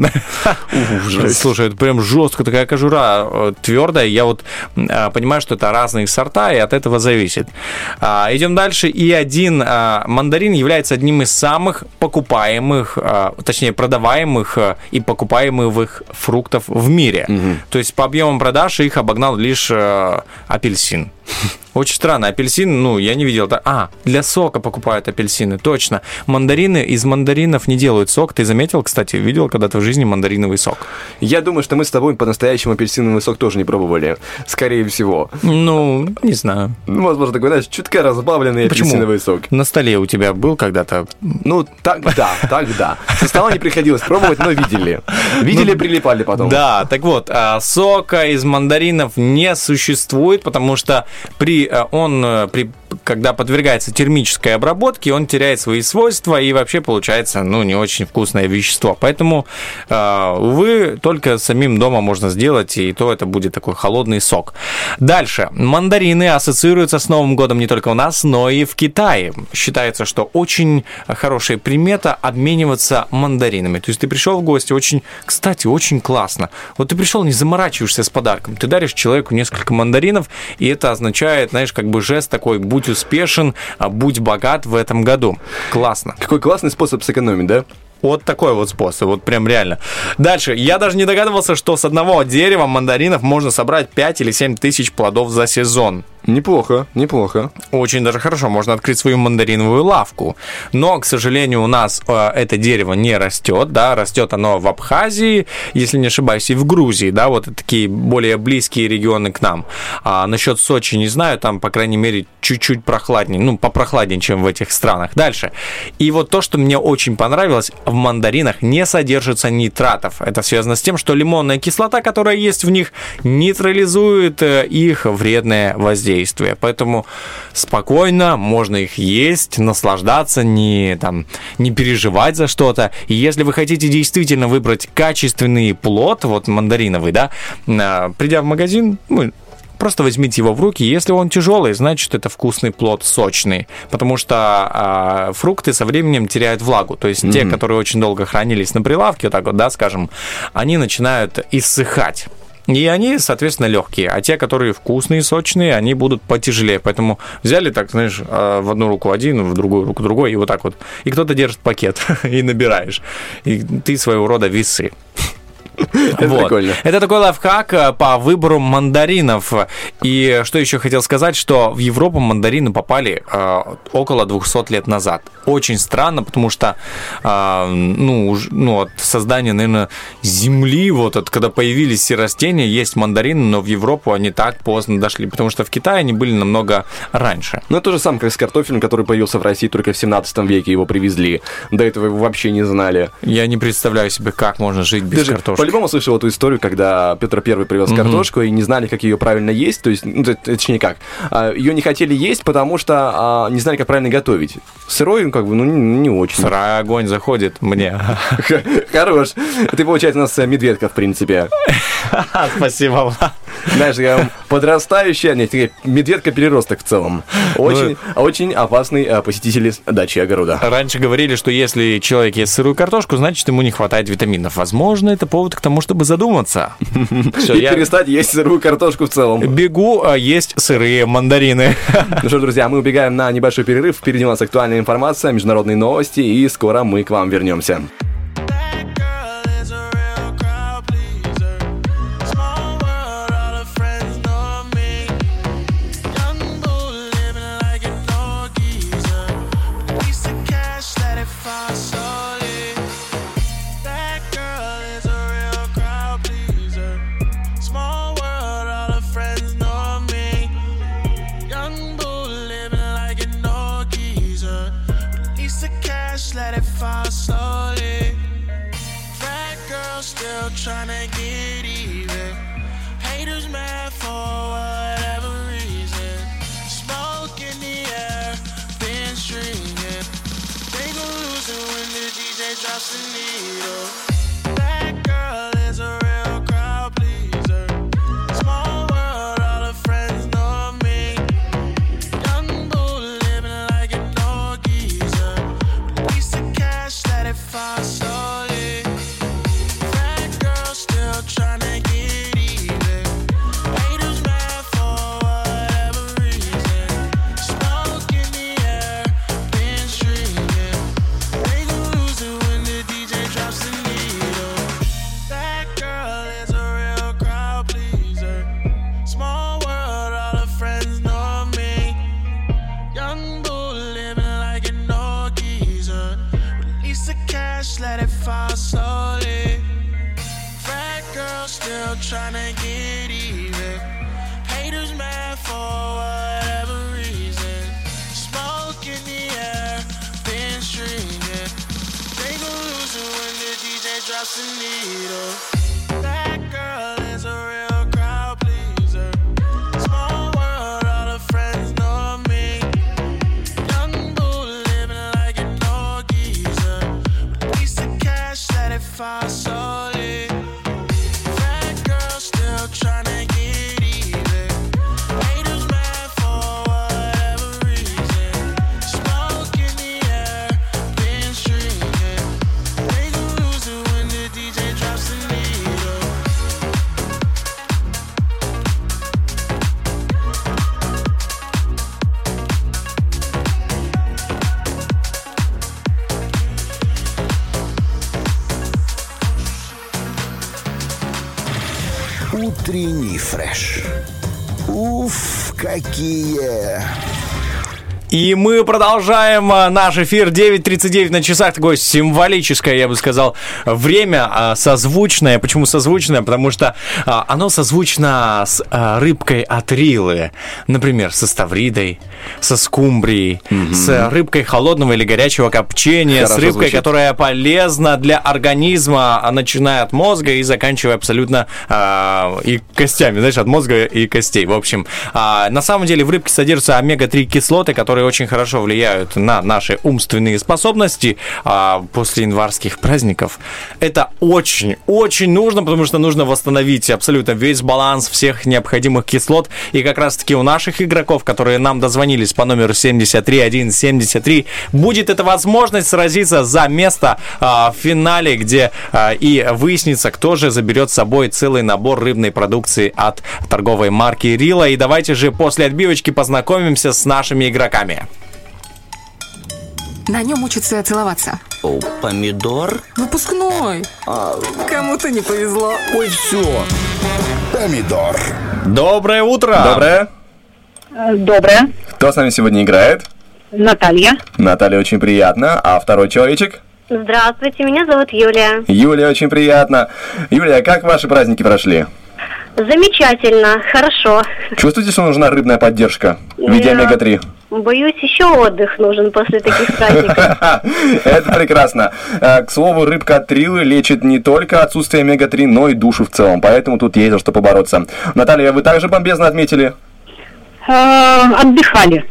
Слушай, это прям жестко, такая кожура э, твердая. Я вот э, понимаю, что это разные сорта, и от этого зависит. А, Идем дальше. И один а, мандарин является одним из самых покупаемых, а, точнее, продаваемых а, и покупаемых фруктов в мире. То есть по объемам продаж их обогнал лишь а, апельсин. Очень странно. Апельсин, ну, я не видел. А, для сока покупают апельсины, точно. Мандарины из мандаринов не делают сок. Ты заметил, кстати, видел когда-то в жизни мандариновый сок? Я думаю, что мы с тобой по-настоящему апельсиновый сок тоже не пробовали. Скорее всего. Ну, не знаю. Ну, возможно, такой, знаешь, чутка разбавленный Почему? апельсиновый сок. На столе у тебя был когда-то Ну, так да, так да. Со стола не приходилось пробовать, но видели. Видели, прилипали потом. Да, так вот, а, сока из мандаринов не существует, потому что при, а, он, э, при когда подвергается термической обработке, он теряет свои свойства и вообще получается, ну, не очень вкусное вещество. Поэтому, увы, только самим дома можно сделать, и то это будет такой холодный сок. Дальше. Мандарины ассоциируются с Новым годом не только у нас, но и в Китае. Считается, что очень хорошая примета обмениваться мандаринами. То есть ты пришел в гости, очень, кстати, очень классно. Вот ты пришел, не заморачиваешься с подарком. Ты даришь человеку несколько мандаринов, и это означает, знаешь, как бы жест такой, будь успешен, а будь богат в этом году. Классно. Какой классный способ сэкономить, да? Вот такой вот способ, вот прям реально. Дальше, я даже не догадывался, что с одного дерева мандаринов можно собрать 5 или 7 тысяч плодов за сезон. Неплохо, неплохо. Очень даже хорошо, можно открыть свою мандариновую лавку. Но, к сожалению, у нас э, это дерево не растет, да, растет оно в Абхазии, если не ошибаюсь, и в Грузии, да, вот такие более близкие регионы к нам. А насчет Сочи не знаю, там, по крайней мере, чуть-чуть прохладнее, ну, попрохладнее, чем в этих странах. Дальше. И вот то, что мне очень понравилось, в мандаринах не содержится нитратов. Это связано с тем, что лимонная кислота, которая есть в них, нейтрализует э, их вредное воздействие. Поэтому спокойно можно их есть, наслаждаться, не, там, не переживать за что-то. И если вы хотите действительно выбрать качественный плод, вот мандариновый, да, э, придя в магазин, ну, Просто возьмите его в руки. Если он тяжелый, значит это вкусный плод, сочный. Потому что а, фрукты со временем теряют влагу. То есть те, Мгм. которые очень долго хранились на прилавке, вот так вот, да, скажем, они начинают иссыхать. И они, соответственно, легкие. А те, которые вкусные, сочные, они будут потяжелее. Поэтому взяли так, знаешь, а, в одну руку один, в другую руку другой, и вот так вот. И кто-то держит пакет, и набираешь. И ты своего рода весы. Это Вот. прикольно. Это такой лайфхак э, по выбору мандаринов. И что еще хотел сказать, что в Европу мандарины попали э, около 200 лет назад. Очень странно, потому что э, ну, уж- ну, от создания, наверное, земли, вот от когда появились все растения, есть мандарины, но в Европу они так поздно дошли, потому что в Китае они были намного раньше. Ну, это то же самое, как с картофелем, который появился в России только в 17 веке, его привезли. До этого его вообще не знали. Я не представляю себе, как можно жить без Ты же картошки. По-любому слышал эту историю, когда Петр Первый привез Мгм. картошку и не знали, как ее правильно есть, то есть, ну, точнее как, а, ее не хотели есть, потому что а, не знали, как правильно готовить. Сырой, ну, как бы, ну, не, не очень. Сырой огонь заходит мне. Хорош. Ты, получается, у нас э, медведка, в принципе. Спасибо. Знаешь, я подрастающая, нет, такая медведка-переросток в целом. Очень, очень опасный э, посетитель дачи и огорода. Раньше говорили, что если человек ест сырую картошку, значит ему не хватает витаминов. Возможно, это повод к тому, чтобы задуматься. Всё, и я перестать есть сырую картошку в целом. бегу а, есть сырые мандарины. Ну что друзья, мы убегаем на небольшой перерыв. Впереди у нас актуальная информация, международные новости, и скоро мы к вам вернемся. Drops the needle. Фреш. Уф, какие... И мы продолжаем а, наш эфир 9.39 на часах. Такое символическое, я бы сказал, время а, созвучное. Почему созвучное? Потому что а, оно созвучно с рыбкой от Рилы. Например, со ставридой, со скумбрией, с рыбкой холодного или горячего копчения, с Хорошо рыбкой, звучит. которая полезна для организма, а, начиная от мозга и заканчивая абсолютно а, и костями, знаешь, от мозга и костей. В общем, а, на самом деле в рыбке содержатся омега-3 кислоты, которые очень хорошо влияют на наши умственные способности а, после январских праздников. Это очень-очень нужно, потому что нужно восстановить абсолютно весь баланс всех необходимых кислот. И как раз-таки у наших игроков, которые нам дозвонились по номеру 73173, будет эта возможность сразиться за место а, в финале, где а, и выяснится, кто же заберет с собой целый набор рыбной продукции от торговой марки Рила. И давайте же после отбивочки познакомимся с нашими игроками. На нем учатся целоваться. О, помидор? Выпускной. Кому-то не повезло. Ой, все. Помидор. Доброе утро! Доброе. Доброе. Кто с нами сегодня играет? Наталья. Наталья, очень приятно. А второй человечек? Здравствуйте, меня зовут Юлия. Юлия, очень приятно. Юлия, как ваши праздники прошли? Замечательно, хорошо. Чувствуете, что нужна рыбная поддержка в виде Я- омега-3? Боюсь, еще отдых нужен после таких праздников. Это прекрасно. Э, К слову, рыбка трилы лечит не только отсутствие омега-3, но и душу в целом. Поэтому тут есть за что побороться. Наталья, вы также бомбезно отметили? Отдыхали.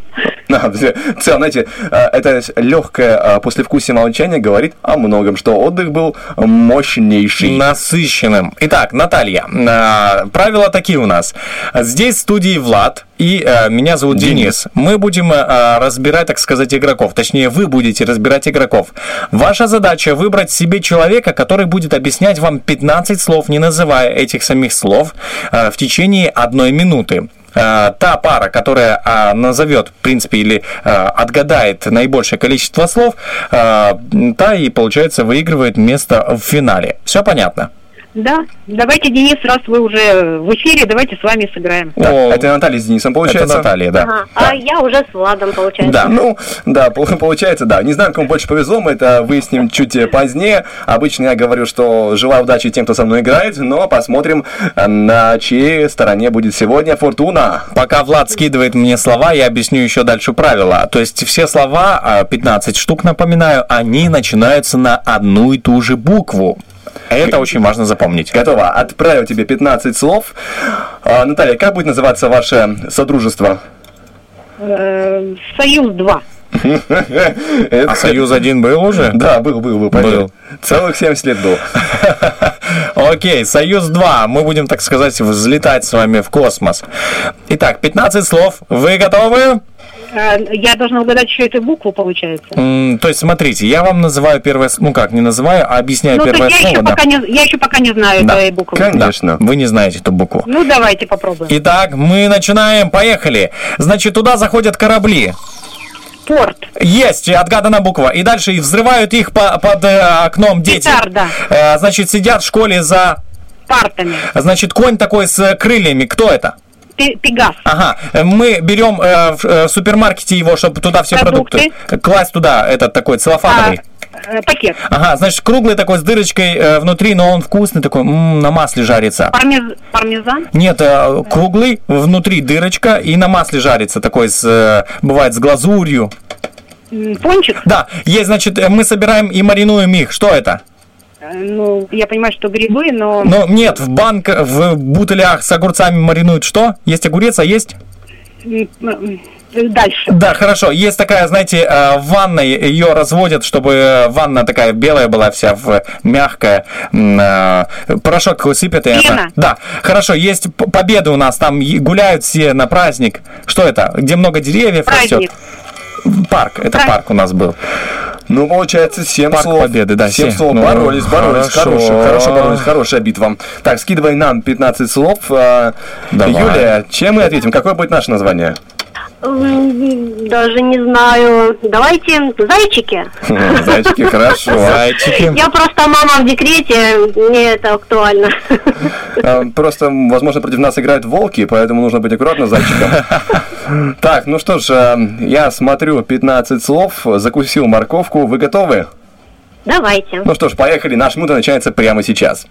Да, в целом, знаете, э, это легкое э, послевкусие молчания говорит о многом, что отдых был мощнейший. Насыщенным. Итак, Наталья, а, правила такие у нас. Здесь в студии Влад и а, меня зовут Денис. Мы будем а, разбирать, так сказать, игроков. Точнее, вы будете разбирать игроков. Ваша задача выбрать себе человека, который будет объяснять вам 15 слов, не называя этих самих слов, а, в течение одной минуты. А, Та пара, которая а, назовет, в принципе, или а, отгадает наибольшее количество слов, та и, получается, выигрывает место в финале. Все понятно? Да. Давайте, Денис, раз вы уже в эфире, давайте с вами сыграем. Да, это Наталья с Денисом получается. Это Наталья, да. Ага. А я уже с Владом, получается. Да, ну, да, пол- получается, да. Не знаю, кому больше повезло, мы это выясним чуть э, позднее. Обычно я говорю, что желаю удачи тем, кто со мной играет, но посмотрим, э, на чьей стороне будет сегодня фортуна. Пока Влад скидывает мне слова, я объясню еще дальше правила. То есть все слова, а, 15 штук, напоминаю, они начинаются на одну и ту же букву. Это очень важно запомнить. Готово. Отправил тебе 15 слов. А, Наталья, как будет называться ваше содружество? Э, Союз 2. А Союз один был уже? Да, был, был, был. Был. Целых 70 лет был. Окей, Союз 2. Мы будем, так сказать, взлетать с вами в космос. Итак, 15 слов. Вы готовы? Э, Я должна угадать еще эту букву, получается. М, То есть, смотрите, я вам называю первое, ну как, не называю, а объясняю Ну, то первое есть я слово. еще, да. пока не, я еще пока не знаю Да. этой буквы. Конечно. Вы не знаете эту букву. Ну, давайте попробуем. Итак, мы начинаем. Поехали. Значит, туда заходят корабли. Порт. Есть, отгадана буква. И дальше взрывают их по- под э, окном дети. Петарда. Э, значит, сидят в школе за... Партами. Значит, конь такой с крыльями. Кто это? Пе- Пегас. Ага, мы берем э, в э, супермаркете его, чтобы туда все Продукты. продукты. Класть туда этот такой целлофановый. Э, Пакет. Ага, значит, круглый такой с дырочкой э, внутри, но он вкусный такой, м, на масле жарится. Пармез- Пармезан. Нет, э, круглый, внутри дырочка и на масле жарится такой, с, э, бывает с глазурью. Пончик. Да, есть, значит, э, мы собираем и маринуем их. Что это? Э, Ну, я понимаю, что грибы, но... Ну, нет, в банк, в бутылях с огурцами маринуют что? Есть огурец, а есть? Дальше. Да, хорошо. Есть такая, знаете, э, в ванной ее разводят, чтобы э, ванна такая белая была вся, в, мягкая. Порошок какой сыпят. и она- Пена. Да, хорошо. Есть победы у нас, там гуляют все на праздник. Что это? Где много деревьев Праздник. растет? Парк. Это Праздник. парк у нас был. Ну, получается, 7 Парк слов. Победы, да, 7 семь. слов. Ну, боролись, боролись. хорошо. Хорошо, хорошо боролись. Хорошая битва. Так, скидывай нам 15 слов. А, Давай. Юлия, чем мы ответим? Какое будет наше название? Даже не знаю. Давайте зайчики. Зайчики, хорошо. Я просто мама в декрете, мне это актуально. А, Просто, возможно, против нас играют волки, поэтому нужно быть аккуратно с зайчиком. Так, ну что ж, а, я смотрю 15 слов, закусил морковку. Вы готовы? Давайте. Ну что ж, поехали. Наш минута начинается прямо сейчас.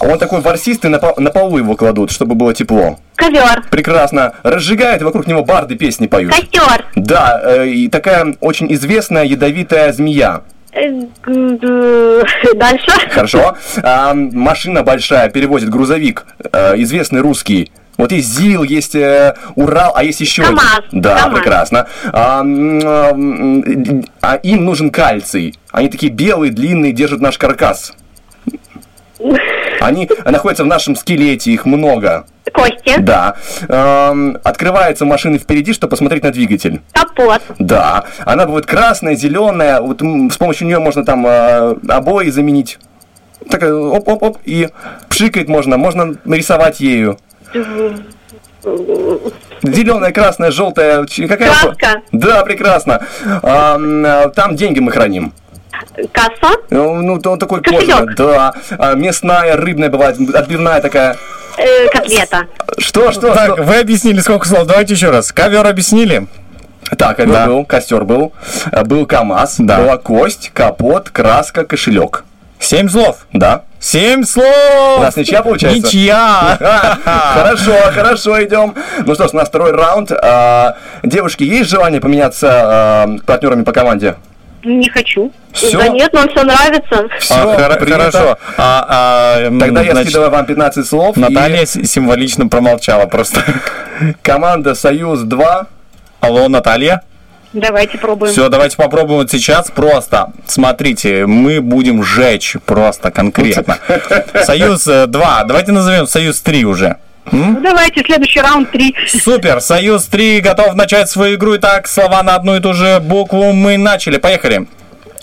Он такой ворсистый, на, по- на полу его кладут, чтобы было тепло. Ковер. Прекрасно. Разжигает, вокруг него барды песни поют. Костер. Да, э, и такая очень известная ядовитая змея. Э, Дальше. Хорошо. А, машина большая перевозит грузовик, э, известный русский. Вот есть ЗИЛ, есть э, Урал, а есть еще. КамАЗ, Да, КамАЗ. прекрасно. А, а, а им нужен кальций. Они такие белые, длинные, держат наш каркас. Они находятся в нашем скелете, их много. Кости. Да. Эм, открывается машина впереди, чтобы посмотреть на двигатель. Капот. Да. Она бывает красная, зеленая. Вот с помощью нее можно там э, обои заменить. Такая оп-оп-оп. И пшикает можно. Можно нарисовать ею. Зеленая, красная, желтая. Какая? Краска. Да, прекрасно. А, там деньги мы храним. Касса. Ну, ну, то- такой кожаный. Да. А, мясная, рыбная бывает, отбивная такая. Э, Котлета. Что, что? Так, что? вы объяснили сколько слов. Давайте еще раз. Ковер объяснили. Так, ковер Да. был, костер был, э, был КАМАЗ, Да. была кость, капот, краска, кошелек. Семь слов. Да. Семь слов! У нас ничья получается? Ничья! Хорошо, хорошо, идем. Ну что ж, у нас второй раунд. А, Девушки, есть желание поменяться а, партнерами по команде? Не хочу. Всё? Да нет, нам все нравится. Все, А, хоро- хорошо. А, а, Тогда я значит, скидываю вам 15 слов. и Наталья с- символично промолчала просто. Команда «Союз-2». Алло, Наталья? Давайте пробуем. Все, давайте попробуем вот сейчас просто. Смотрите, мы будем жечь просто конкретно. Союз 2. Давайте назовем Союз 3 уже. Ну, давайте, следующий раунд три. Супер, Союз 3 готов начать свою игру. Итак, слова на одну и ту же букву мы начали. Поехали.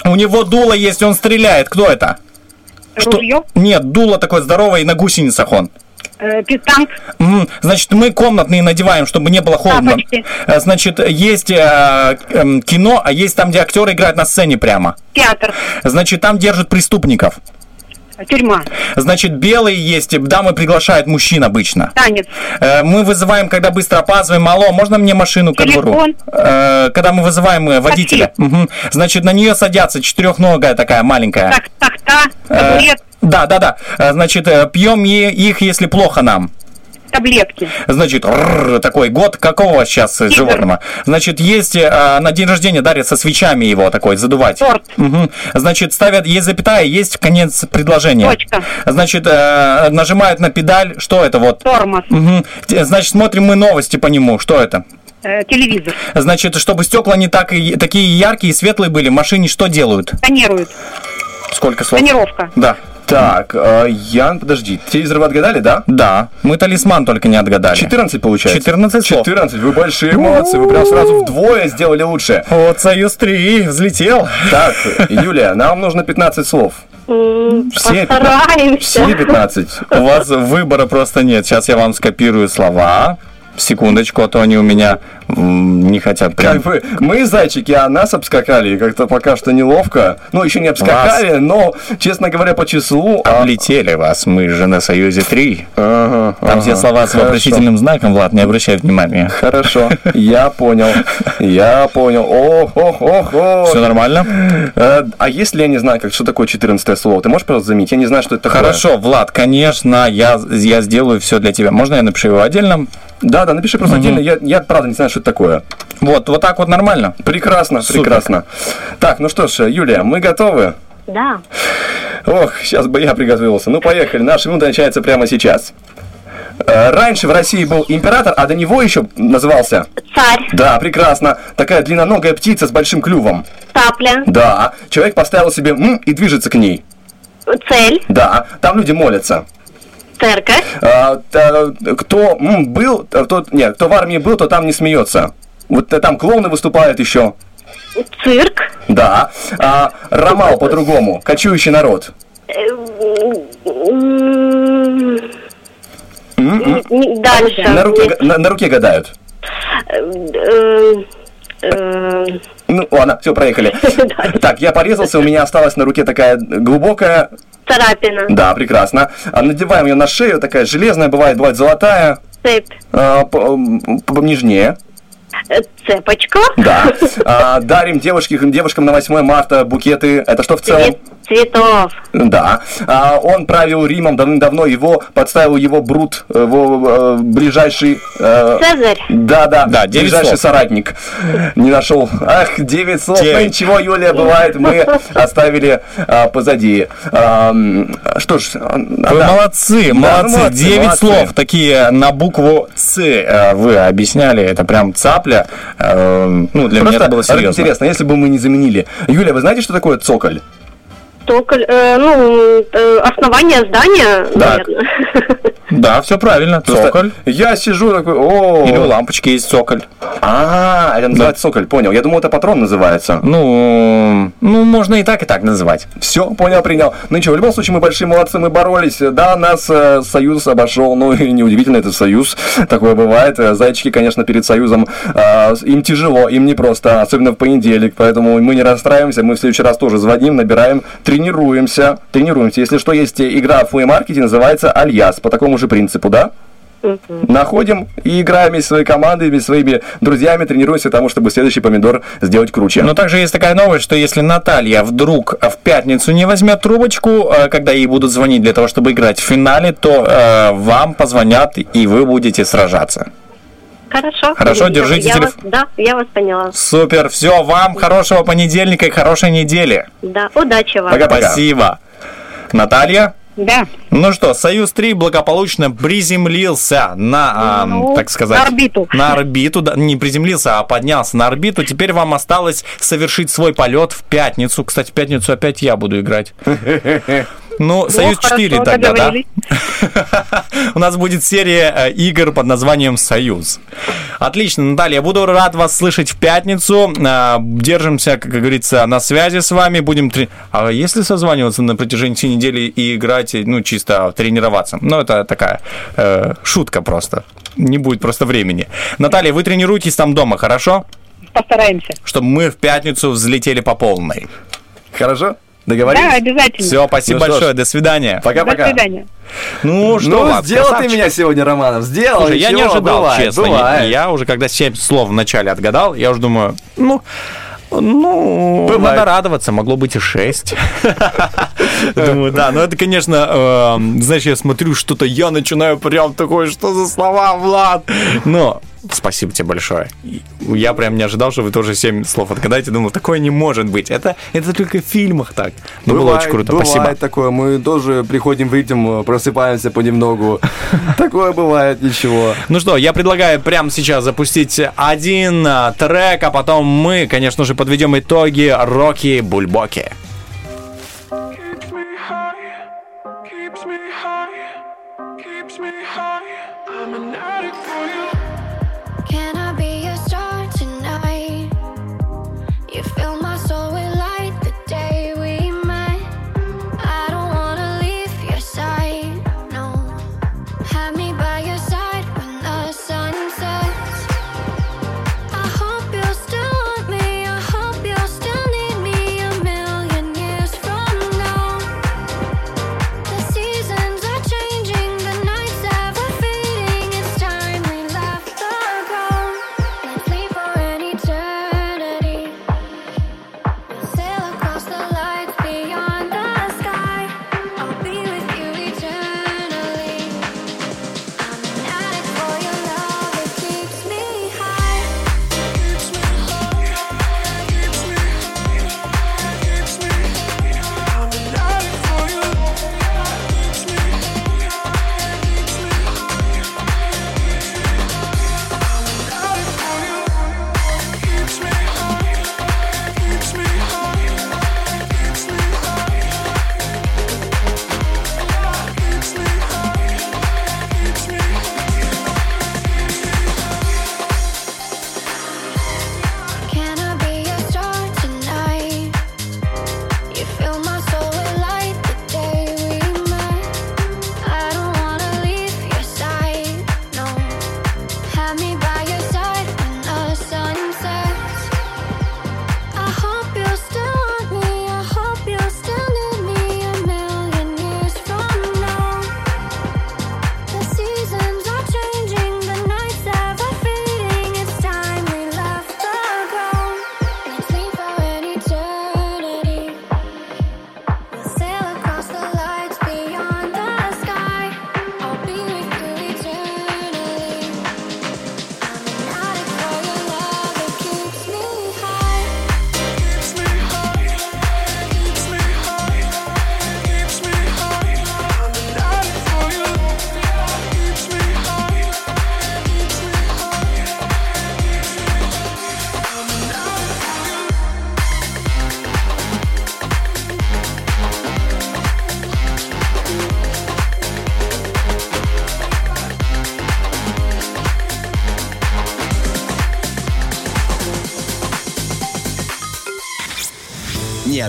У него дуло есть, он стреляет. Кто это? Ружье. Нет, дуло такое здоровое и на гусеницах он. Э, Пистанг. М, Значит, мы комнатные надеваем, чтобы не было холодно. Тапочки. Э, Значит, есть э, эм, кино, а есть там, где актеры играют на сцене прямо. Театр. Значит, там держат преступников. Тюрьма. Значит, белые есть, дамы приглашают мужчин обычно. Танец. Мы вызываем, когда быстро опаздываем. Алло, можно мне машину? Телефон. Э, Когда мы вызываем водителя. Мгм. Значит, на нее садятся четырехногая такая маленькая. Так, тахта. Э, Табурет. Да, да, да. Э, Значит, э, пьем их, если плохо нам. Таблетки. Значит, рррр, такой год какого сейчас э, животного? Значит, есть э, на день рождения дарят со свечами его такой задувать. Торт. Мгм. Значит, ставят, есть запятая, есть конец предложения. Точка. Значит, э, нажимают на педаль, что это вот? Тормоз. Те- Значит, смотрим мы новости по нему, что это? Э, Телевизор. Значит, чтобы стекла не так и, такие яркие и светлые были, в машине что делают? Тонируют. Сколько слов? Тонировка. Да. Так, э, Ян, подожди, телевизор вы отгадали, да? Да. Мы талисман только не отгадали. 14 получается. 14 слов. 14, вы большие молодцы, вы прям сразу вдвое сделали лучше. Вот Союз 3 взлетел. Так, Юлия, нам нужно 15 слов. Все Постараемся. Все 15. У вас выбора просто нет. Сейчас я вам скопирую слова. Секундочку, а то они у меня не хотят прям. Как бы мы зайчики, а нас обскакали, как-то пока что неловко. Ну, еще не обскакали, но, честно говоря, по числу... а- Облетели вас, мы же на Союзе 3. Ага, Там ага, все слова с хорошо. вопросительным знаком, Влад, не обращай внимания. Хорошо, я понял, я понял. Ох, ох, ох, ох. Все нормально? Э, А если я не знаю, как, что такое 14 слово, ты можешь просто заметить? Я не знаю, что это такое. Хорошо, Влад, конечно, я, я сделаю все для тебя. Можно я напишу его отдельно? Да, да, напиши просто Мгм. отдельно. Я, я правда не знаю, что это такое. Вот, вот так вот нормально? Прекрасно, Супер. прекрасно. Так, ну что ж, Юлия, мы готовы? Да. Ох, сейчас бы я приготовился. Ну, поехали. Наша минута начинается прямо сейчас. Э, Раньше в России был император, а до него еще назывался... Царь. Да, прекрасно. Такая длинноногая птица с большим клювом. Цапля. Да. Человек поставил себе «м» и движется к ней. Цель. Да. Там люди молятся. Церковь. А, та- кто м, был, а, тот... Нет, кто в армии был, то там не смеется. Вот э, там клоуны выступают еще. Цирк. Да. А, Ромал по-другому. Кочующий народ. Э, Дальше. На руке, на, на руке гадают. Ну, ладно, все, проехали. Так, я порезался, у меня осталась на руке такая глубокая... Царапина. Да, прекрасно. А Надеваем ее на шею, такая железная, бывает, бывает золотая. Цепь. А, нежнее. Э, Цепочка. Да. А, дарим девушке, девушкам на 8 марта букеты. Это что в целом? Цветов. Да. А, он правил Римом давным-давно, его подставил его Брут, его э, ближайший... э, Цезарь. Да, да, Да, ближайший слов. соратник. Не нашел. Ах, 9 слов. Ну Девять. ничего, Юлия, бывает, мы оставили а, позади. А, что ж, а, Вы да. молодцы, Да, молодцы. молодцы, Девять молодцы. слов, такие на букву С э, вы объясняли. Это прям цапля. Э, Ну, для меня Просто это было серьезно. интересно, если бы мы не заменили. Юлия, вы знаете, что такое цоколь? Токоль. э, ну, э, основание здания, Так. наверное. Да, все правильно. Просто Цоколь. Я сижу такой, о Или у лампочки есть цоколь. А, это называется цоколь, понял. Я думал, это патрон называется. Ну, ну, можно и так, и так называть. Все, понял, принял. Ну ничего, в любом случае мы большие молодцы, мы боролись. Да, нас э, Союз обошел, ну и неудивительно, это Союз. Такое бывает. Зайчики, конечно, перед Союзом, э, им тяжело, им непросто, особенно в понедельник. Поэтому мы не расстраиваемся, мы в следующий раз тоже звоним, набираем, тренируемся. Тренируемся. Если что, есть игра в флеймаркете, называется Альяс, по такому же принципу, да? Находим и играем вместе со своей командой, вместе своими друзьями, тренируемся тому, чтобы следующий помидор сделать круче. Но также есть такая новость, что если Наталья вдруг в пятницу не возьмет трубочку, э, когда ей будут звонить для того, чтобы играть в финале, то э, вам позвонят и вы будете сражаться. Хорошо. Хорошо, Я- держите я телеф- вас- Да, я вас поняла. Супер, все, вам хорошего понедельника и хорошей недели. Да, удачи вам. Спасибо. Наталья? Да. Ну что, Союз-3 благополучно приземлился на, а, Ну, так сказать... на орбиту. На орбиту, да, не приземлился, а поднялся на орбиту. Теперь вам осталось совершить свой полет в пятницу. Кстати, в пятницу опять я буду играть. Ну, Союз 4 хорошо, тогда, да? У нас будет серия э, игр под названием «Союз». Отлично, Наталья, буду рад вас слышать в пятницу. Э, Держимся, как говорится, на связи с вами. Будем... А если созваниваться на протяжении всей недели и играть, ну, чисто тренироваться? Ну, это такая э, шутка просто. Не будет просто времени. Наталья, вы тренируйтесь там дома, хорошо? Постараемся. Чтобы мы в пятницу взлетели по полной. Хорошо? Договорились? Да, обязательно. Все, спасибо Ну ж, большое, до свидания. Пока-пока. До свидания. Ну, что Ну, сделал ты красавчик. меня сегодня, Романов, сделал. Слушай, я не ожидал, бывает, честно. Я, бывает. я уже когда 7 слов в начале отгадал, я уже думаю, ну, ну, Бывает. надо радоваться, могло быть и 6. Думаю, да, но это, конечно, э, знаешь, я смотрю что-то, я начинаю прям такой, что за слова, Влад? Но спасибо тебе большое. Я прям не ожидал, что вы тоже 7 слов отгадаете. Думал, такое не может быть. Это, это только в фильмах так. Ну, было Бывает, очень круто, бывает спасибо. такое. Мы тоже приходим в ритм, просыпаемся понемногу. Такое бывает, ничего. Ну что, я предлагаю прямо сейчас запустить один а, трек, а потом мы, конечно же, подведем итоги Рокки Бульбоки.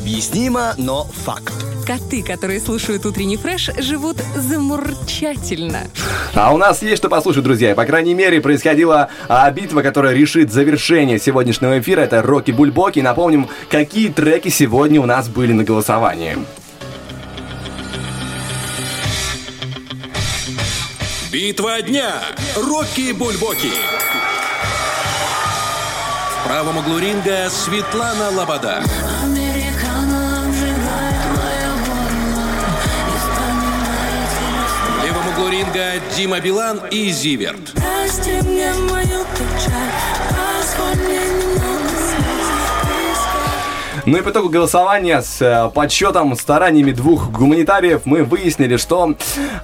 Необъяснимо, но факт. Коты, которые слушают утренний фреш, живут замурчательно. А у нас есть что послушать, друзья. По крайней мере, происходила а, битва, которая решит завершение сегодняшнего эфира. Это Рокки Бульбоки. Напомним, какие треки сегодня у нас были на голосовании. Битва дня. Рокки Бульбоки. В правом углу ринга Светлана Лобода. Ринга Дима Билан и Зиверт. Ну и по итогу голосования с э, подсчетом стараниями двух гуманитариев мы выяснили, что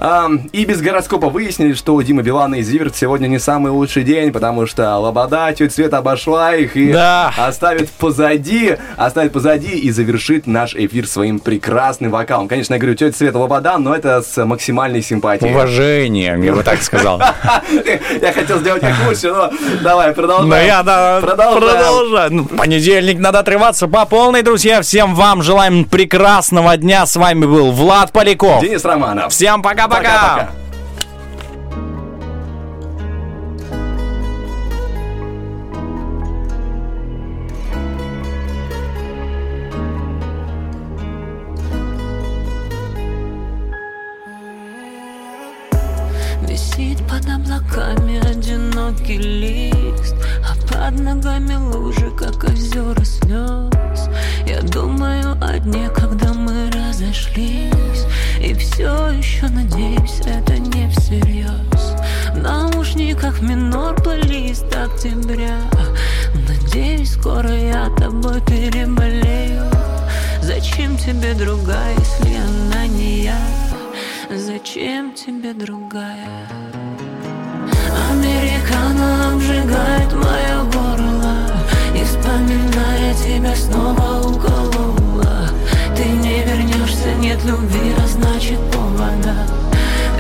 а, и без гороскопа выяснили, что у Димы Билана и Зиверт сегодня не самый лучший день, потому что Лобода тетя Света обошла их и Да. оставит позади, оставит позади и завершит наш эфир своим прекрасным вокалом. Конечно, я говорю тетя Света Лобода, но это с максимальной симпатией. Уважение, я бы так сказал. Я хотел сделать как лучше, но давай, продолжаем. Но я да, продолжаю. Ну, понедельник надо отрываться по полной, друзья. Всем вам желаем прекрасного дня. С вами был Влад Поляков. Денис Романов. Всем пока-пока. Пока-пока. Висит одинокий лист А под ногами лужи, как озера слез Я думаю о дне, когда мы разошлись И все еще надеюсь, это не всерьез В наушниках минор плейлист октября Надеюсь, скоро я тобой переболею Зачем тебе другая, если она не я? Зачем тебе другая? Американо обжигает мое горло И вспоминая тебя снова уколола Ты не вернешься, нет любви, а значит повода.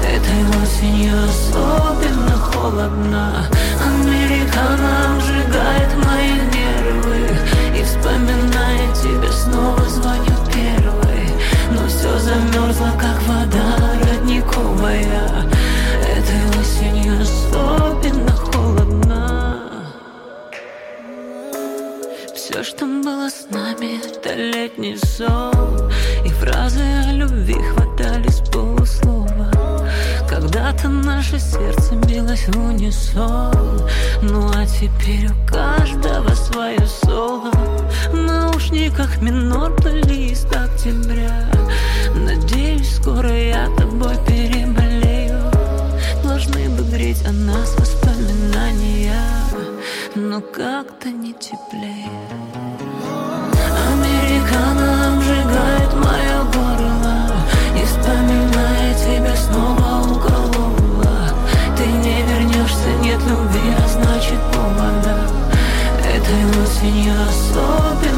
Этой осенью особенно холодно. Американо обжигает мои нервы И вспоминая тебя снова звоню первый Но все замерзло, как вода родниковая особенно холодно. Все, что было с нами, это летний сон И фразы о любви хватали с полуслова. Когда-то наше сердце билось в унисон. Ну а теперь у каждого свое соло. В наушниках минор плейлист октября. Надеюсь, скоро я тобой переболею Греть о нас воспоминания Но как-то не теплее. Американо обжигает мое горло И вспоминая тебя снова уколола Ты не вернешься, нет любви, а значит повода Этой осенью особенно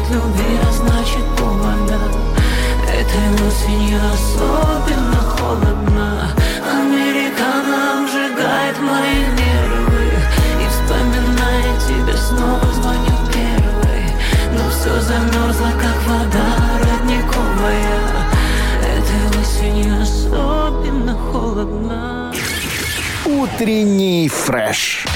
нет любви, а значит повода Этой осенью особенно холодно. Американо обжигает мои нервы. И вспоминая тебя снова звоню первый. Но все замерзло, как вода родниковая. Этой осенью особенно холодно. Утренний фреш.